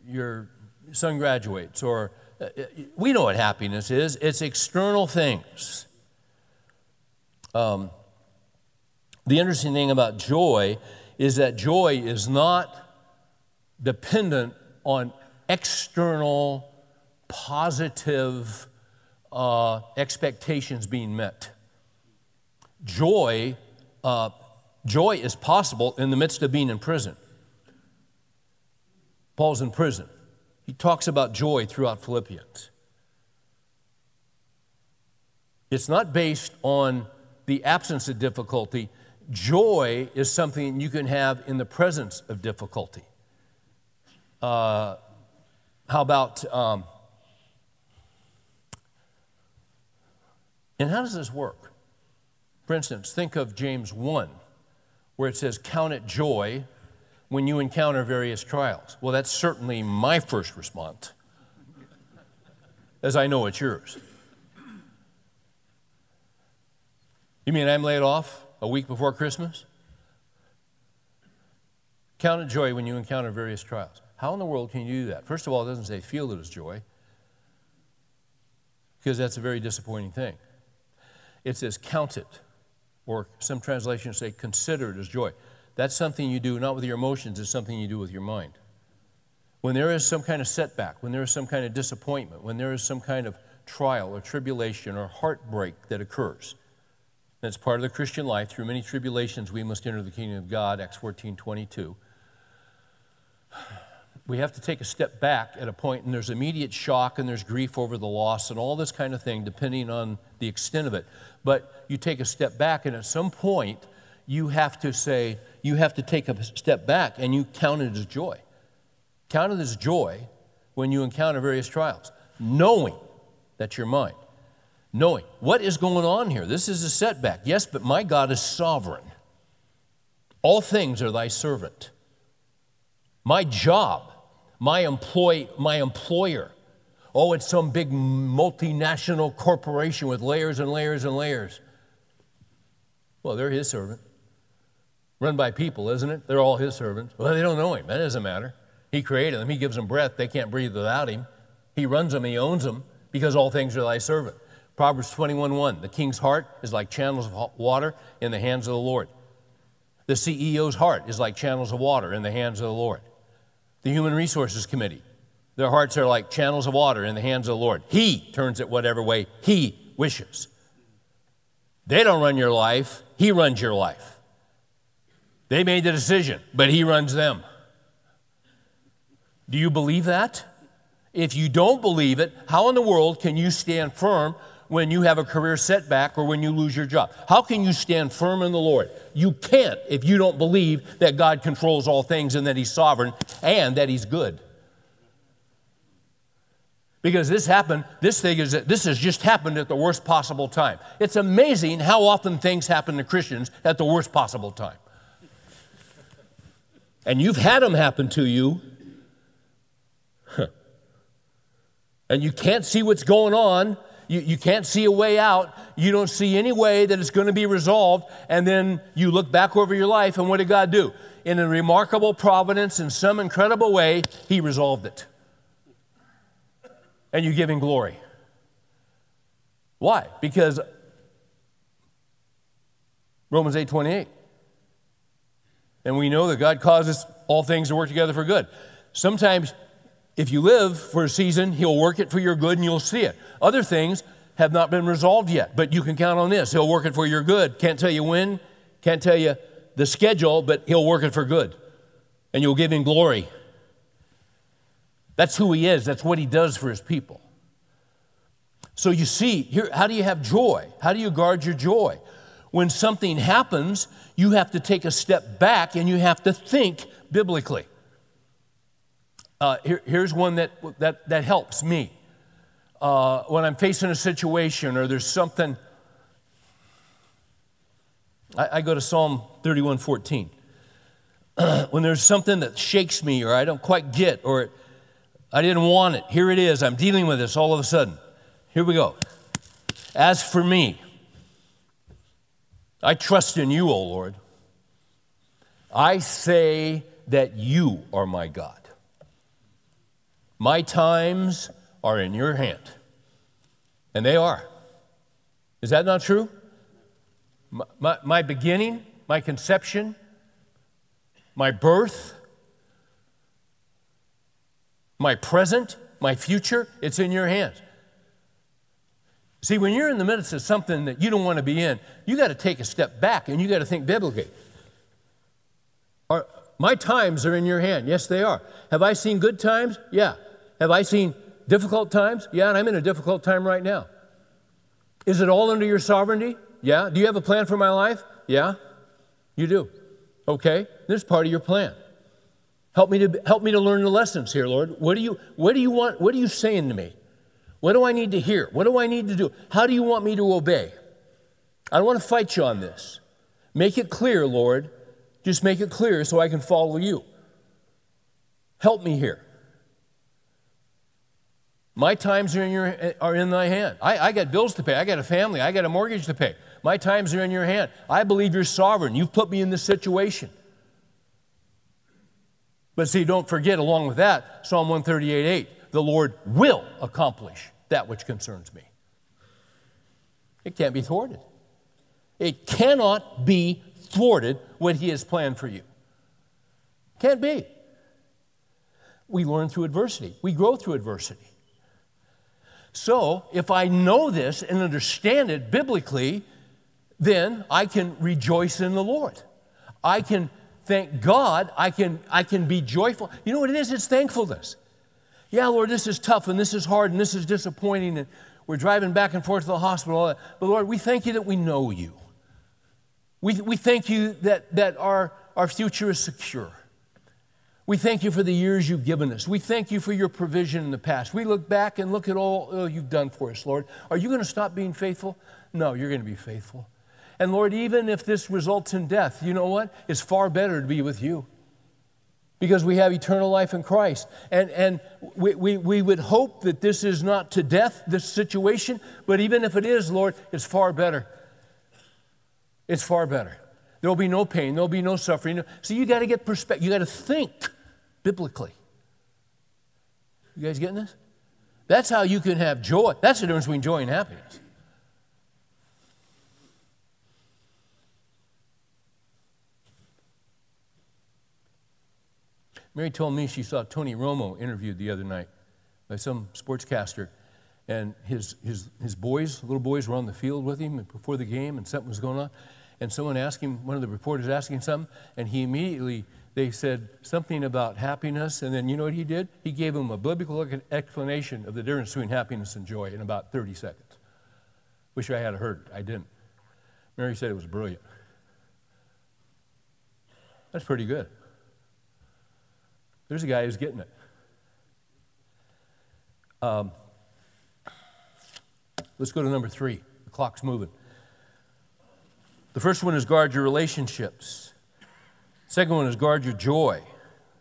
S1: your son graduates. Or uh, we know what happiness is it's external things. Um, the interesting thing about joy is that joy is not dependent on external positive uh, expectations being met. Joy, uh, joy is possible in the midst of being in prison. Paul's in prison. He talks about joy throughout Philippians. It's not based on the absence of difficulty, Joy is something you can have in the presence of difficulty. Uh, how about, um, and how does this work? For instance, think of James 1, where it says, Count it joy when you encounter various trials. Well, that's certainly my first response, as I know it's yours. You mean I'm laid off a week before Christmas? Count it joy when you encounter various trials. How in the world can you do that? First of all, it doesn't say feel it as joy, because that's a very disappointing thing. It says count it, or some translations say consider it as joy. That's something you do not with your emotions, it's something you do with your mind. When there is some kind of setback, when there is some kind of disappointment, when there is some kind of trial or tribulation or heartbreak that occurs, that's part of the Christian life. Through many tribulations, we must enter the kingdom of God, Acts 14 22. We have to take a step back at a point, and there's immediate shock, and there's grief over the loss, and all this kind of thing, depending on the extent of it. But you take a step back, and at some point, you have to say, you have to take a step back and you count it as joy. Count it as joy when you encounter various trials, knowing that you're mine. Knowing what is going on here. This is a setback. Yes, but my God is sovereign. All things are thy servant. My job, my employ, my employer. Oh, it's some big multinational corporation with layers and layers and layers. Well, they're his servant run by people, isn't it? They're all his servants. Well, they don't know him. That doesn't matter. He created them, he gives them breath. They can't breathe without him. He runs them, he owns them because all things are thy servant. Proverbs 21 1 The king's heart is like channels of water in the hands of the Lord. The CEO's heart is like channels of water in the hands of the Lord. The Human Resources Committee, their hearts are like channels of water in the hands of the Lord. He turns it whatever way He wishes. They don't run your life, He runs your life. They made the decision, but He runs them. Do you believe that? If you don't believe it, how in the world can you stand firm when you have a career setback or when you lose your job? How can you stand firm in the Lord? You can't if you don't believe that God controls all things and that He's sovereign and that He's good. Because this happened, this thing is this has just happened at the worst possible time. It's amazing how often things happen to Christians at the worst possible time and you've had them happen to you, and you can't see what's going on, you, you can't see a way out, you don't see any way that it's going to be resolved, and then you look back over your life, and what did God do? In a remarkable providence, in some incredible way, He resolved it. And you give Him glory. Why? Because Romans 8 28. And we know that God causes all things to work together for good. Sometimes, if you live for a season, He'll work it for your good and you'll see it. Other things have not been resolved yet, but you can count on this. He'll work it for your good. Can't tell you when, can't tell you the schedule, but He'll work it for good. And you'll give Him glory. That's who He is, that's what He does for His people. So you see, here, how do you have joy? How do you guard your joy? When something happens, you have to take a step back and you have to think biblically. Uh, here, here's one that, that, that helps me. Uh, when I'm facing a situation or there's something, I, I go to Psalm 31 14. when there's something that shakes me or I don't quite get or it, I didn't want it, here it is, I'm dealing with this all of a sudden. Here we go. As for me, I trust in you, O Lord. I say that you are my God. My times are in your hand. And they are. Is that not true? My, my, my, beginning, my conception, my birth, my present, my future, it's in your hands. See, when you're in the midst of something that you don't want to be in, you got to take a step back and you got to think biblically. Are, my times are in your hand. Yes, they are. Have I seen good times? Yeah. Have I seen difficult times? Yeah, and I'm in a difficult time right now. Is it all under your sovereignty? Yeah. Do you have a plan for my life? Yeah. You do. Okay. This is part of your plan. Help me to help me to learn the lessons here, Lord. What do you what do you want? What are you saying to me? What do I need to hear? What do I need to do? How do you want me to obey? I don't want to fight you on this. Make it clear, Lord. Just make it clear so I can follow you. Help me here. My times are in, your, are in thy hand. I, I got bills to pay. I got a family. I got a mortgage to pay. My times are in your hand. I believe you're sovereign. You've put me in this situation. But see, don't forget, along with that, Psalm 138 8, the Lord will accomplish that which concerns me. It can't be thwarted. It cannot be thwarted what He has planned for you. Can't be. We learn through adversity, we grow through adversity. So, if I know this and understand it biblically, then I can rejoice in the Lord. I can thank God. I can, I can be joyful. You know what it is? It's thankfulness. Yeah, Lord, this is tough and this is hard and this is disappointing and we're driving back and forth to the hospital. But Lord, we thank you that we know you. We, we thank you that, that our, our future is secure. We thank you for the years you've given us. We thank you for your provision in the past. We look back and look at all oh, you've done for us, Lord. Are you going to stop being faithful? No, you're going to be faithful. And Lord, even if this results in death, you know what? It's far better to be with you because we have eternal life in Christ. And, and we, we, we would hope that this is not to death, this situation, but even if it is, Lord, it's far better. It's far better. There will be no pain, there will be no suffering. So you got to get perspective, you got to think biblically. You guys getting this? That's how you can have joy. That's the difference between joy and happiness. Mary told me she saw Tony Romo interviewed the other night by some sportscaster, and his, his, his boys, little boys, were on the field with him before the game, and something was going on. And someone asked him, one of the reporters him something, and he immediately they said something about happiness, and then you know what he did? He gave them a biblical explanation of the difference between happiness and joy in about 30 seconds. Wish I had heard. I didn't. Mary said it was brilliant. That's pretty good. There's a guy who's getting it. Um, let's go to number three. The clock's moving. The first one is guard your relationships. Second one is guard your joy.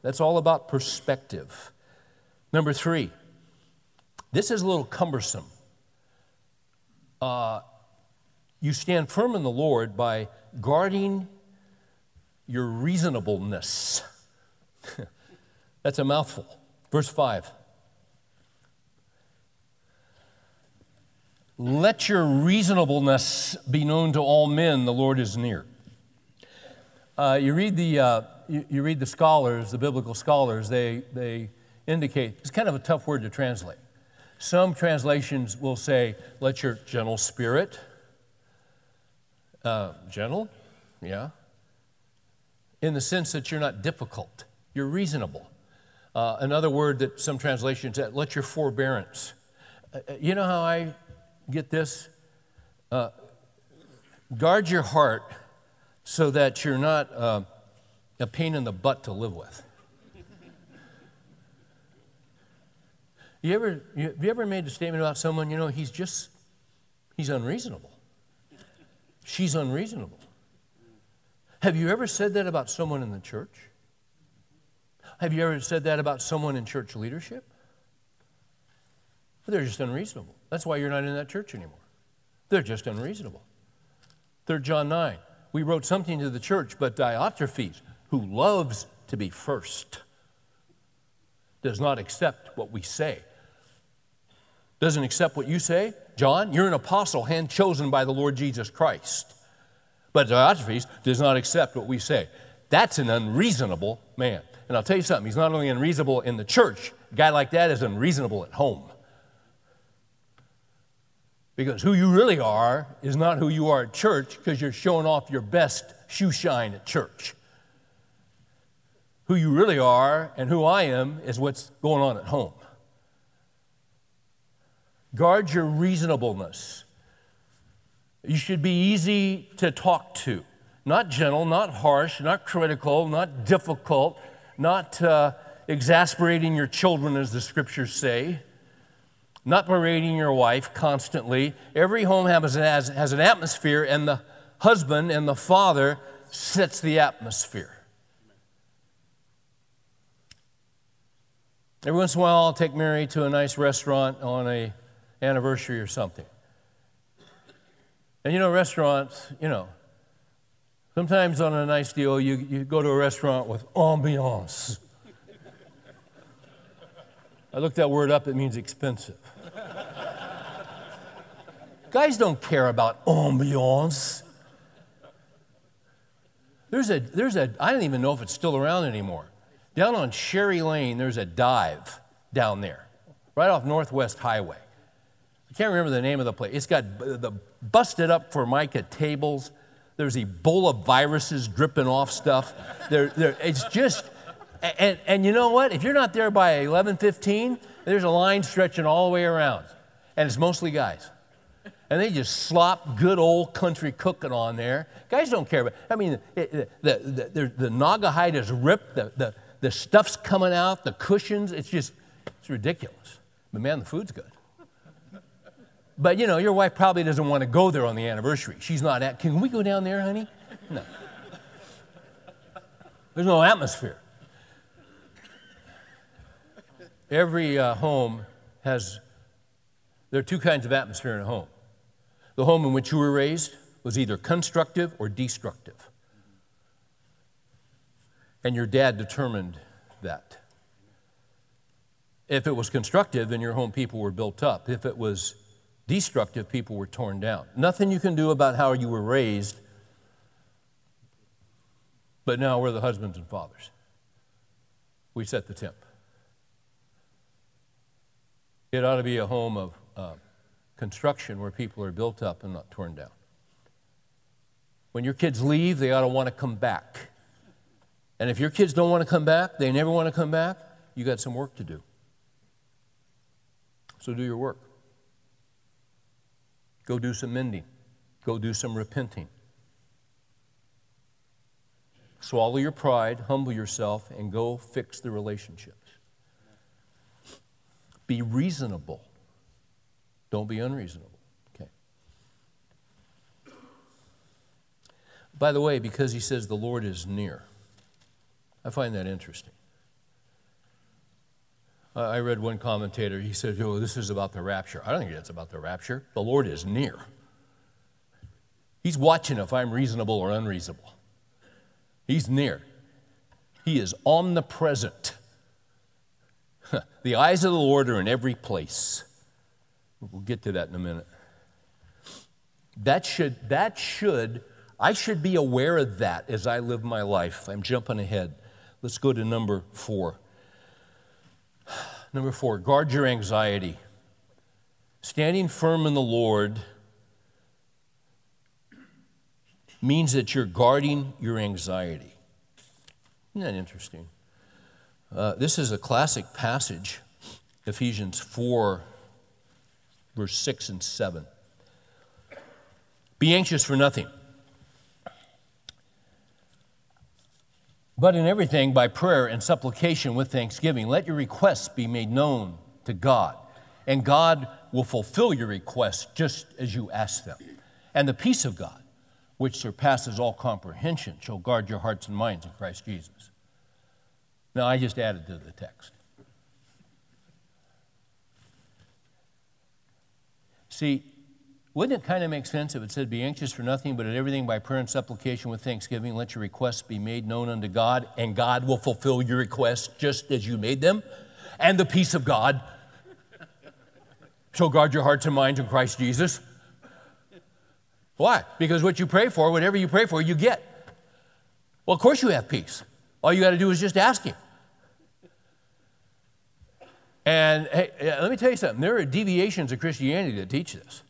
S1: That's all about perspective. Number three, this is a little cumbersome. Uh, you stand firm in the Lord by guarding your reasonableness. That's a mouthful. Verse 5. Let your reasonableness be known to all men, the Lord is near. Uh, you, read the, uh, you, you, read the scholars, the biblical scholars, they, they indicate it's kind of a tough word to translate. Some translations will say, let your gentle spirit, uh, gentle, yeah, in the sense that you're not difficult, you're reasonable. Uh, another word that some translations say, let your forbearance. Uh, uh, you know how I get this? guard your heart so that you're not uh, a pain in the butt to live with. You ever, you, have you ever made a statement about someone, you know, he's just, he's unreasonable. She's unreasonable. Have you ever said that about someone in the church? Have you ever said that about someone in church leadership? They're just unreasonable. That's why you're not in that church anymore. They're just unreasonable. 3 John 9 we wrote something to the church, but Diotrephes, who loves to be first, does not accept what we say. Doesn't accept what you say? John, you're an apostle hand chosen by the Lord Jesus Christ. But Diotrephes does not accept what we say. That's an unreasonable man. And I'll tell you something, he's not only unreasonable in the church, a guy like that is unreasonable at home. Because who you really are is not who you are at church because you're showing off your best shoe shine at church. Who you really are and who I am is what's going on at home. Guard your reasonableness. You should be easy to talk to, not gentle, not harsh, not critical, not difficult, not uh, exasperating your children, as the scriptures say not berating your wife constantly. Every home has, has, has an atmosphere, and the husband and the father sets the atmosphere. Every once in a while, I'll take Mary to a nice restaurant on a anniversary or something. And you know, restaurants, you know, sometimes on a nice deal, you, you go to a restaurant with ambiance. I looked that word up, it means expensive. Guys don't care about ambiance. There's a, there's a, I don't even know if it's still around anymore. Down on Sherry Lane, there's a dive down there, right off Northwest Highway. I can't remember the name of the place. It's got uh, the busted up Formica tables. There's Ebola viruses dripping off stuff. There, there, it's just, and, and you know what? If you're not there by 11:15, there's a line stretching all the way around, and it's mostly guys and they just slop good old country cooking on there. Guys don't care about. I mean, it, the, the, the, the Naugahyde is ripped. The, the, the stuff's coming out. The cushions. It's just it's ridiculous. But man, the food's good. But you know, your wife probably doesn't want to go there on the anniversary. She's not at. Can we go down there, honey? No. There's no atmosphere. Every uh, home has. There are two kinds of atmosphere in a home. The home in which you were raised was either constructive or destructive. And your dad determined that. If it was constructive, in your home people were built up. If it was destructive, people were torn down. Nothing you can do about how you were raised, but now we're the husbands and fathers. We set the temp. It ought to be a home of uh, construction where people are built up and not torn down. When your kids leave, they ought to want to come back. And if your kids don't want to come back, they never want to come back, you got some work to do. So do your work. Go do some mending. Go do some repenting. Swallow your pride, humble yourself, and go fix the relationships. Be reasonable. Don't be unreasonable. Okay. By the way, because he says the Lord is near, I find that interesting. I read one commentator, he said, Oh, this is about the rapture. I don't think it's about the rapture. The Lord is near. He's watching if I'm reasonable or unreasonable. He's near. He is omnipresent. the eyes of the Lord are in every place. We'll get to that in a minute. That should, that should, I should be aware of that as I live my life. I'm jumping ahead. Let's go to number four. Number four, guard your anxiety. Standing firm in the Lord means that you're guarding your anxiety. Isn't that interesting? Uh, this is a classic passage, Ephesians 4 verse 6 and 7. Be anxious for nothing. But in everything, by prayer and supplication with thanksgiving, let your requests be made known to God. And God will fulfill your requests just as you ask them. And the peace of God, which surpasses all comprehension, shall guard your hearts and minds in Christ Jesus. Now, I just added to the text. See, wouldn't it kind of make sense if it said, Be anxious for nothing, but in everything by prayer and supplication with thanksgiving, let your requests be made known unto God, and God will fulfill your requests just as you made them? And the peace of God shall guard your hearts and minds in Christ Jesus. Why? Because what you pray for, whatever you pray for, you get. Well, of course you have peace. All you got to do is just ask Him. And hey, let me tell you something there are deviations of Christianity that teach this.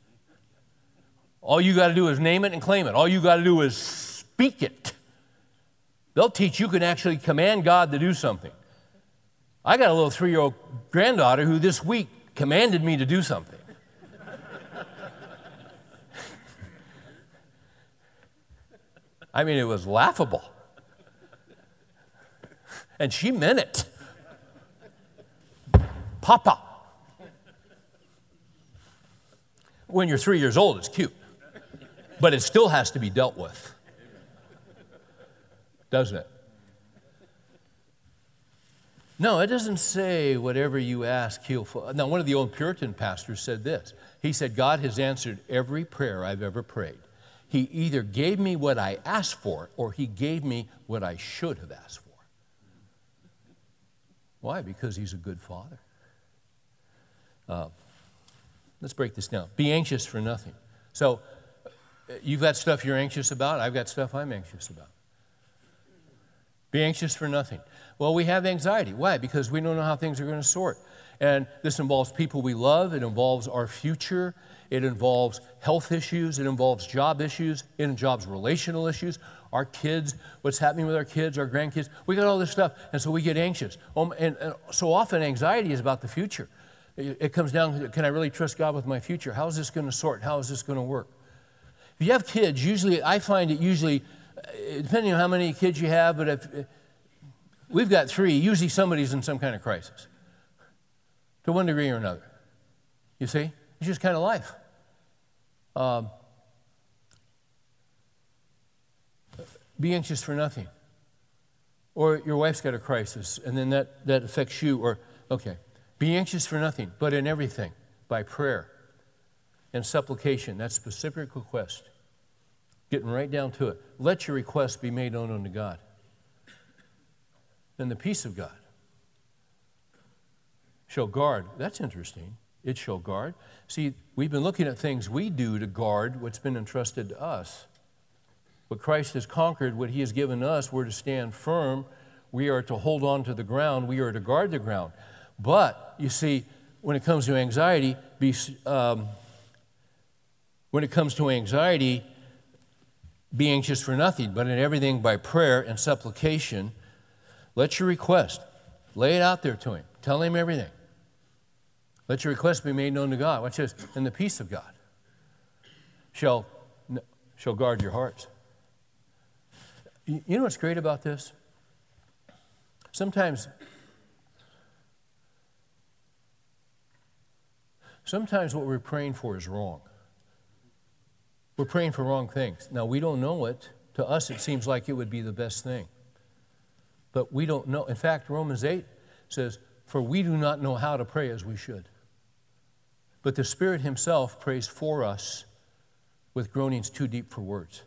S1: All you got to do is name it and claim it, all you got to do is speak it. They'll teach you can actually command God to do something. I got a little three year old granddaughter who this week commanded me to do something. I mean, it was laughable. And she meant it. Papa. When you're three years old, it's cute, but it still has to be dealt with, doesn't it? No, it doesn't say whatever you ask, he'll. Now, one of the old Puritan pastors said this. He said, God has answered every prayer I've ever prayed. He either gave me what I asked for or he gave me what I should have asked for. Why? Because he's a good father. Uh, let's break this down. Be anxious for nothing. So, you've got stuff you're anxious about, I've got stuff I'm anxious about. Be anxious for nothing. Well, we have anxiety. Why? Because we don't know how things are going to sort. And this involves people we love, it involves our future, it involves health issues, it involves job issues, it involves relational issues, our kids, what's happening with our kids, our grandkids. We got all this stuff, and so we get anxious. Um, and, so often, anxiety is about the future. It, it comes down to can I really trust God with my future? How is this going to sort? How is this going to work? If you have kids, usually, I find it usually, uh, depending on how many kids you have, but if we've got three, usually somebody's in some kind of crisis to one degree or another. You see? It's just kind of life. Um, be anxious for nothing. Or your wife's got a crisis, and then that, that affects you. Or, okay, be anxious for nothing, but in everything, by prayer and supplication. That's specific request. Getting right down to it. Let your request be made known unto God. Then the peace of God shall guard. That's interesting. It shall guard. See, we've been looking at things we do to guard what's been entrusted to us. What Christ has conquered, what He has given us, we're to stand firm. We are to hold on to the ground. We are to guard the ground. But, you see, when it comes to anxiety, be, um, when it comes to anxiety, be anxious for nothing, but in everything by prayer and supplication, let your request, lay it out there to Him. Tell Him everything. Let your request be made known to God. Watch this. And the peace of God shall, shall guard your hearts. You know what's great about this? Sometimes, sometimes what we're praying for is wrong. We're praying for wrong things. Now, we don't know it. To us, it seems like it would be the best thing. But we don't know. In fact, Romans 8 says, For we do not know how to pray as we should. But the Spirit Himself prays for us with groanings too deep for words.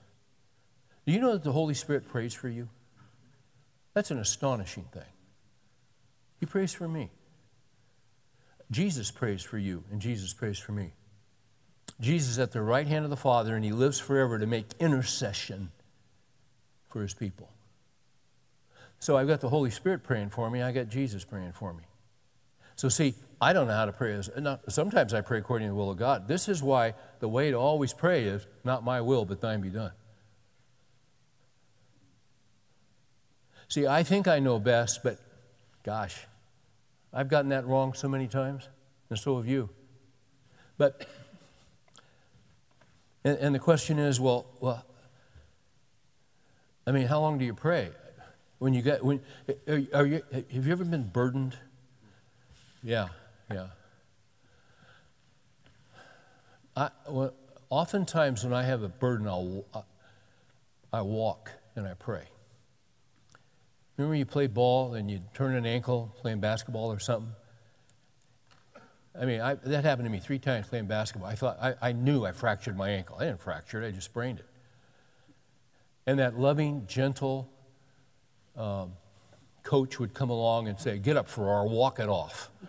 S1: Do you know that the Holy Spirit prays for you? That's an astonishing thing. He prays for me. Jesus prays for you, and Jesus prays for me. Jesus at the right hand of the Father, and He lives forever to make intercession for His people. So I've got the Holy Spirit praying for me, I got Jesus praying for me. So, see, I don't know how to pray. Sometimes I pray according to the will of God. This is why the way to always pray is not my will, but thine be done. See, I think I know best, but gosh, I've gotten that wrong so many times, and so have you. But, and, and the question is, well, well, I mean, how long do you pray? When you get, when, are, you, have you ever been burdened? Yeah. Yeah. I, well, oftentimes when I have a burden, I'll, I walk and I pray. Remember you play ball and you turn an ankle playing basketball or something? I mean, I, that happened to me three times playing basketball. I thought I, I knew I fractured my ankle. I didn't fracture it; I just sprained it. And that loving, gentle um, coach would come along and say, "Get up, Farrar, walk it off."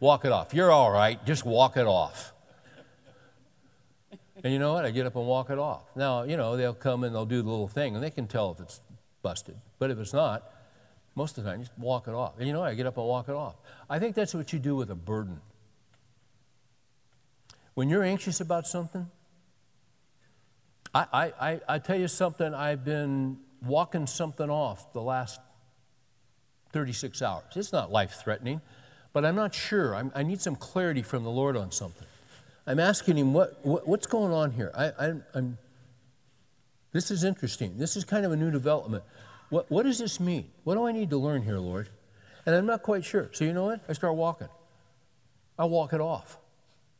S1: Walk it off. You're all right. Just walk it off. And you know what? I get up and walk it off. Now, you know, they'll come and they'll do the little thing, and they can tell if it's busted. But if it's not, most of the time, just walk it off. And you know? I get up and walk it off. I think that's what you do with a burden. When you're anxious about something, I, I, I, tell you something, I've been walking something off the last 36 hours. It's not life threatening but I'm not sure. I'm, i need some clarity from the Lord on something. I'm asking him, what, what what's going on here? I, I, I'm, this is interesting. This is kind of a new development. What, what does this mean? What do I need to learn here, Lord? And I'm not quite sure. So you know what? I start walking. I walk it off.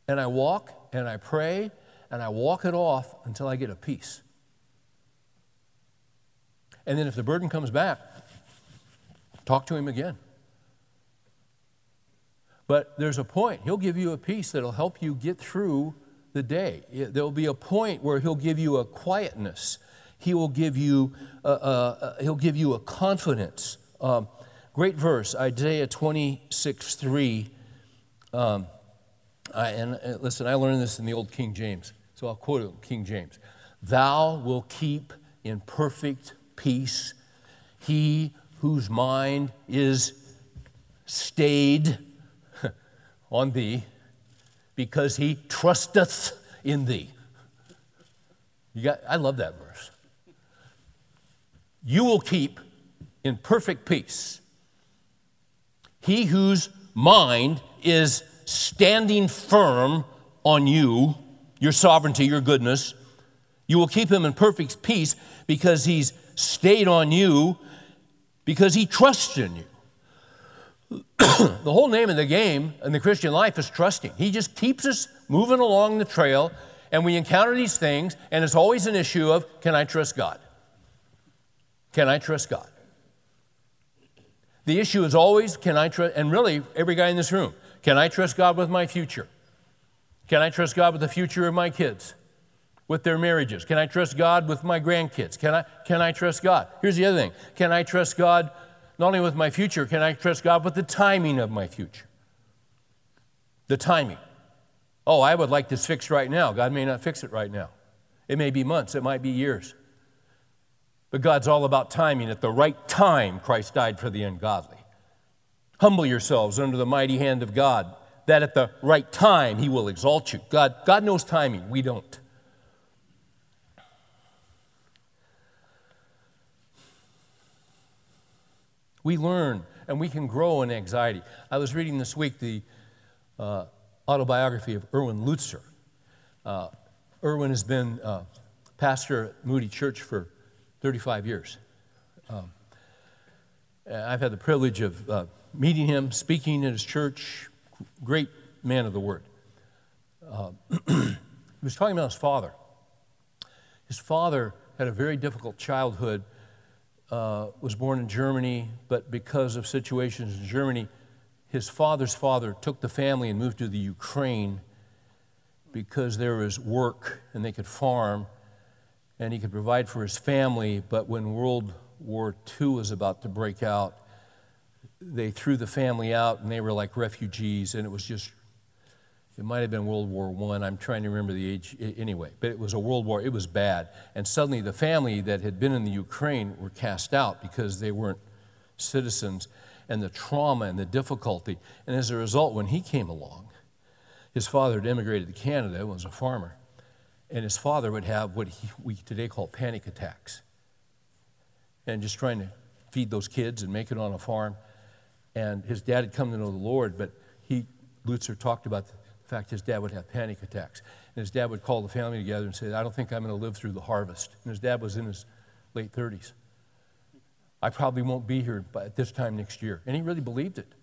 S1: And I walk and I pray and I walk it off until I get a peace. And then if the burden comes back, Talk to him again. But there's a point. He'll give you a peace that'll help you get through the day. There'll be a point where he'll give you a quietness. He will give you a, a, a he'll give you a confidence. Um, great verse, Isaiah 26, 3. Um, I, and uh, listen, I learned this in the old King James, so I'll quote it King James. Thou will keep in perfect peace he whose mind is stayed on thee because he trusteth in thee. You got, I love that verse. You will keep in perfect peace he whose mind is standing firm on you, your sovereignty, your goodness. You will keep him in perfect peace because he's stayed on you, because he trusts in you. the whole name of the game in the Christian life is trusting. He just keeps us moving along the trail, and we encounter these things, and it's always an issue of can I trust God? Can I trust God? The issue is always can I trust, and really, every guy in this room, can I trust God with my future? Can I trust God with the future of my kids, with their marriages? Can I trust God with my grandkids? Can I, can I trust God? Here's the other thing can I trust God not only with my future, can I trust God with the timing of my future? The timing. Oh, I would like this fixed right now. God may not fix it right now. It may be months, it might be years. But God's all about timing. At the right time, Christ died for the ungodly. Humble yourselves under the mighty hand of God, that at the right time He will exalt you. God, God knows timing, we don't. We learn and we can grow in anxiety. I was reading this week the uh, autobiography of Erwin Lutzer. Uh, Erwin has been uh, pastor at Moody Church for 35 years. Um, I've had the privilege of uh, meeting him, speaking at his church. Great man of the word. Uh, he was talking about his father. His father had a very difficult childhood uh, was born in Germany, but because of situations in Germany, his father's father took the family and moved to the Ukraine because there was work and they could farm and he could provide for his family. But when World War II was about to break out, they threw the family out and they were like refugees, and it was just it might have been World War I. I'm trying to remember the age anyway, but it was a world war. It was bad. And suddenly the family that had been in the Ukraine were cast out because they weren't citizens and the trauma and the difficulty. And as a result, when he came along, his father had immigrated to Canada, and was a farmer, and his father would have what he, we today call panic attacks. And just trying to feed those kids and make it on a farm. And his dad had come to know the Lord, but he, Lutzer talked about the fact, his dad would have panic attacks. And his dad would call the family together and say, I don't think I'm going to live through the harvest. And his dad was in his late 30s. I probably won't be here at this time next year. And he really believed it.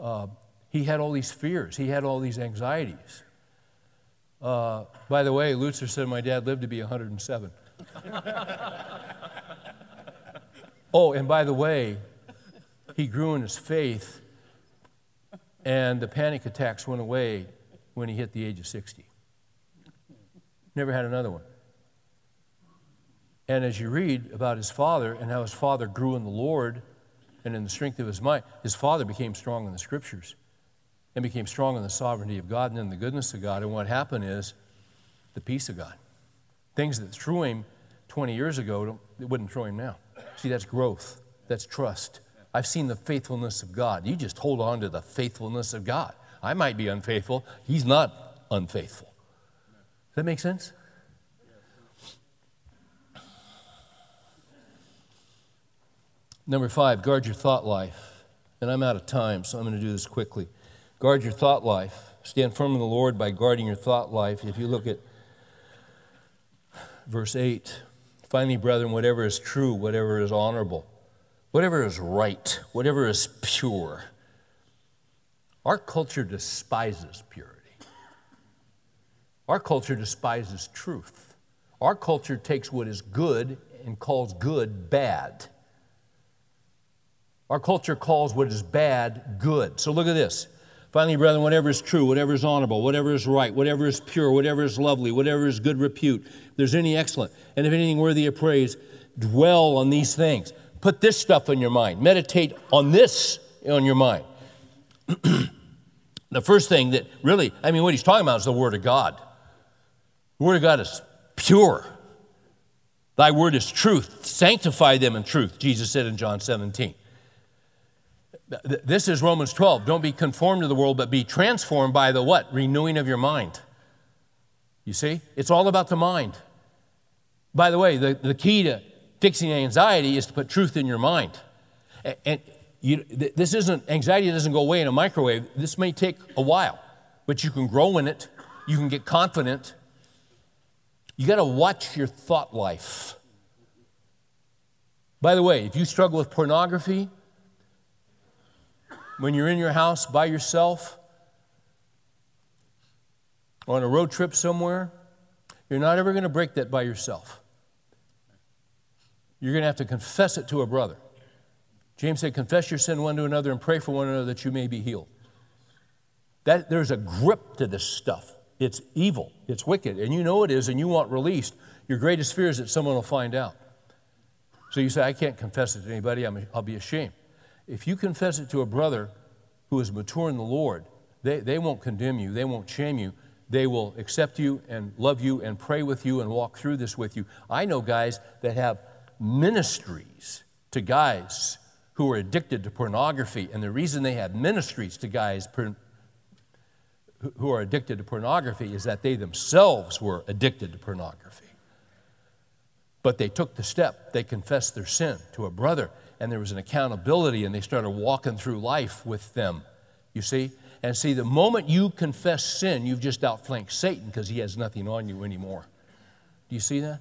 S1: Uh, he had all these fears, he had all these anxieties. Uh, by the way, Lutzer said my dad lived to be 107. oh, and by the way, he grew in his faith and the panic attacks went away when he hit the age of 60. Never had another one. And as you read about his father and how his father grew in the Lord and in the strength of his mind, his father became strong in the scriptures and became strong in the sovereignty of God and in the goodness of God. And what happened is the peace of God. Things that threw him 20 years ago, it wouldn't throw him now. See, that's growth, that's trust, I've seen the faithfulness of God. You just hold on to the faithfulness of God. I might be unfaithful, He's not unfaithful. Does that make sense? Number five, guard your thought life. And I'm out of time, so I'm going to do this quickly. Guard your thought life. Stand firm in the Lord by guarding your thought life. If you look at verse 8, finally, brethren, whatever is true, whatever is honorable, whatever is right, whatever is pure. Our culture despises purity. Our culture despises truth. Our culture takes what is good and calls good bad. Our culture calls what is bad good. So look at this. Finally, brethren, whatever is true, whatever is honorable, whatever is right, whatever is pure, whatever is lovely, whatever is good repute, if there's any excellent, and if anything worthy of praise, dwell on these things. Put this stuff in your mind. Meditate on this on your mind. the first thing that really, I mean, what he's talking about is the Word of God. The Word of God is pure. Thy word is truth. Sanctify them in truth, Jesus said in John 17. This is Romans 12. Don't be conformed to the world, but be transformed by the what? Renewing of your mind. You see? It's all about the mind. By the way, the, the key to fixing anxiety is to put truth in your mind. And you, this isn't, anxiety doesn't go away in a microwave. This may take a while, but you can grow in it. You can get confident. You got to watch your thought life. By the way, if you struggle with pornography, when you're in your house by yourself, on a road trip somewhere, you're not ever going to break that by yourself. You're going to have to confess it to a brother. James said, Confess your sin one to another and pray for one another that you may be healed. That, there's a grip to this stuff. It's evil, it's wicked, and you know it is, and you want released. Your greatest fear is that someone will find out. So you say, I can't confess it to anybody, i will be ashamed. If you confess it to a brother who is mature in the Lord, they, they won't condemn you, they won't shame you. They will accept you and love you and pray with you and walk through this with you. I know guys that have ministries to guys who are addicted to pornography, and the reason they have ministries to guys who are addicted to pornography is that they themselves were addicted to pornography. But they took the step, they confessed their sin to a brother, and there was an accountability, and they started walking through life with them. You see? And see, the moment you confess sin, you've just outflanked Satan because he has nothing on you anymore. Do you see that?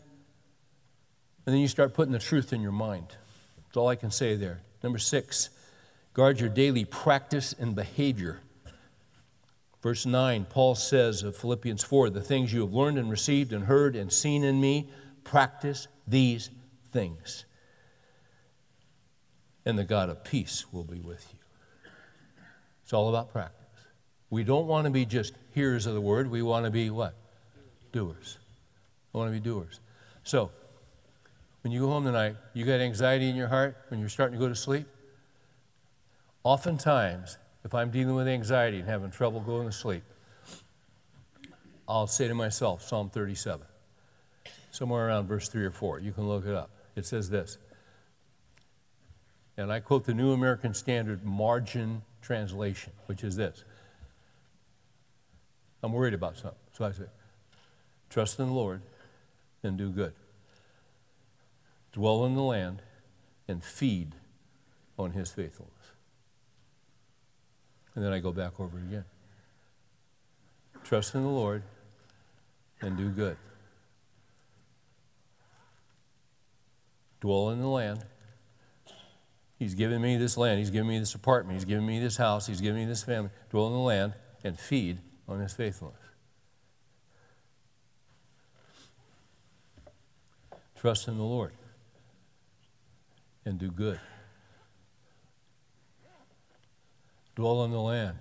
S1: And then you start putting the truth in your mind. That's all I can say there. Number six, guard your daily practice and behavior. Verse 9, Paul says of Philippians 4 the things you have learned and received and heard and seen in me, practice these things. And the God of peace will be with you. It's all about practice. We don't want to be just hearers of the word. We want to be what? Doers. We want to be doers. So, when you go home tonight, you got anxiety in your heart when you're starting to go to sleep? Oftentimes, if I'm dealing with anxiety and having trouble going to sleep, I'll say to myself, Psalm 37, somewhere around verse 3 or 4. You can look it up. It says this, and I quote the New American Standard Margin Translation, which is this I'm worried about something. So I say, trust in the Lord and do good. Dwell in the land and feed on his faithfulness. And then I go back over again. Trust in the Lord and do good. Dwell in the land. He's given me this land. He's given me this apartment. He's given me this house. He's given me this family. Dwell in the land and feed on his faithfulness. Trust in the Lord and do good. dwell on the land.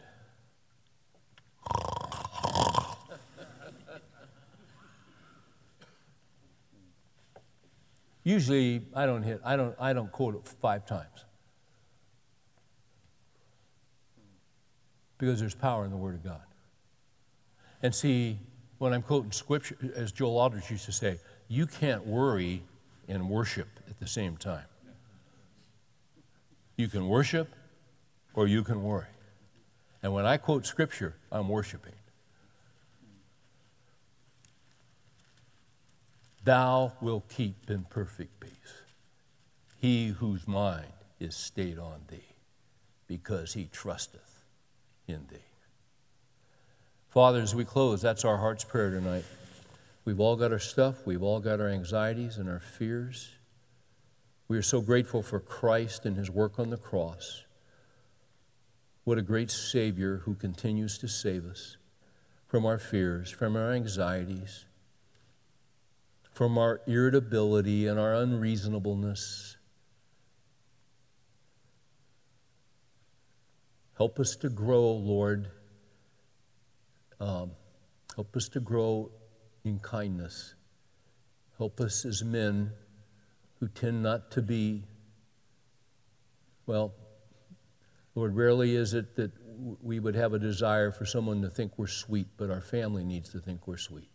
S1: Usually, I don't hit. I don't. I don't quote it five times because there's power in the Word of God. And see, when I'm quoting Scripture, as Joel Aldrich used to say, you can't worry and worship at the same time. You can worship or you can worry. And when I quote scripture, I'm worshiping. Thou will keep in perfect peace he whose mind is stayed on thee, because he trusteth in thee. Father, as we close, that's our heart's prayer tonight. We've all got our stuff, we've all got our anxieties and our fears. We are so grateful for Christ and his work on the cross. What a great Savior who continues to save us from our fears, from our anxieties, from our irritability and our unreasonableness. Help us to grow, Lord. Um, help us to grow in kindness. Help us as men who tend not to be, well, Lord, rarely is it that we would have a desire for someone to think we're sweet, but our family needs to think we're sweet.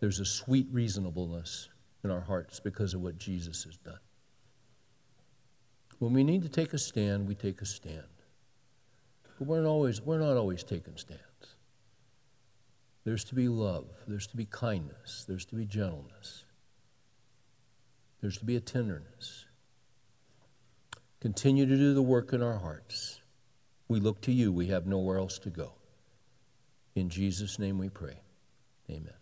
S1: There's a sweet reasonableness in our hearts because of what Jesus has done. When we need to take a stand, we take a stand. But we're not always, we're not always taking stands. There's to be love, there's to be kindness, there's to be gentleness, there's to be a tenderness. Continue to do the work in our hearts. We look to you, we have nowhere else to go. In Jesus' name we pray. Amen.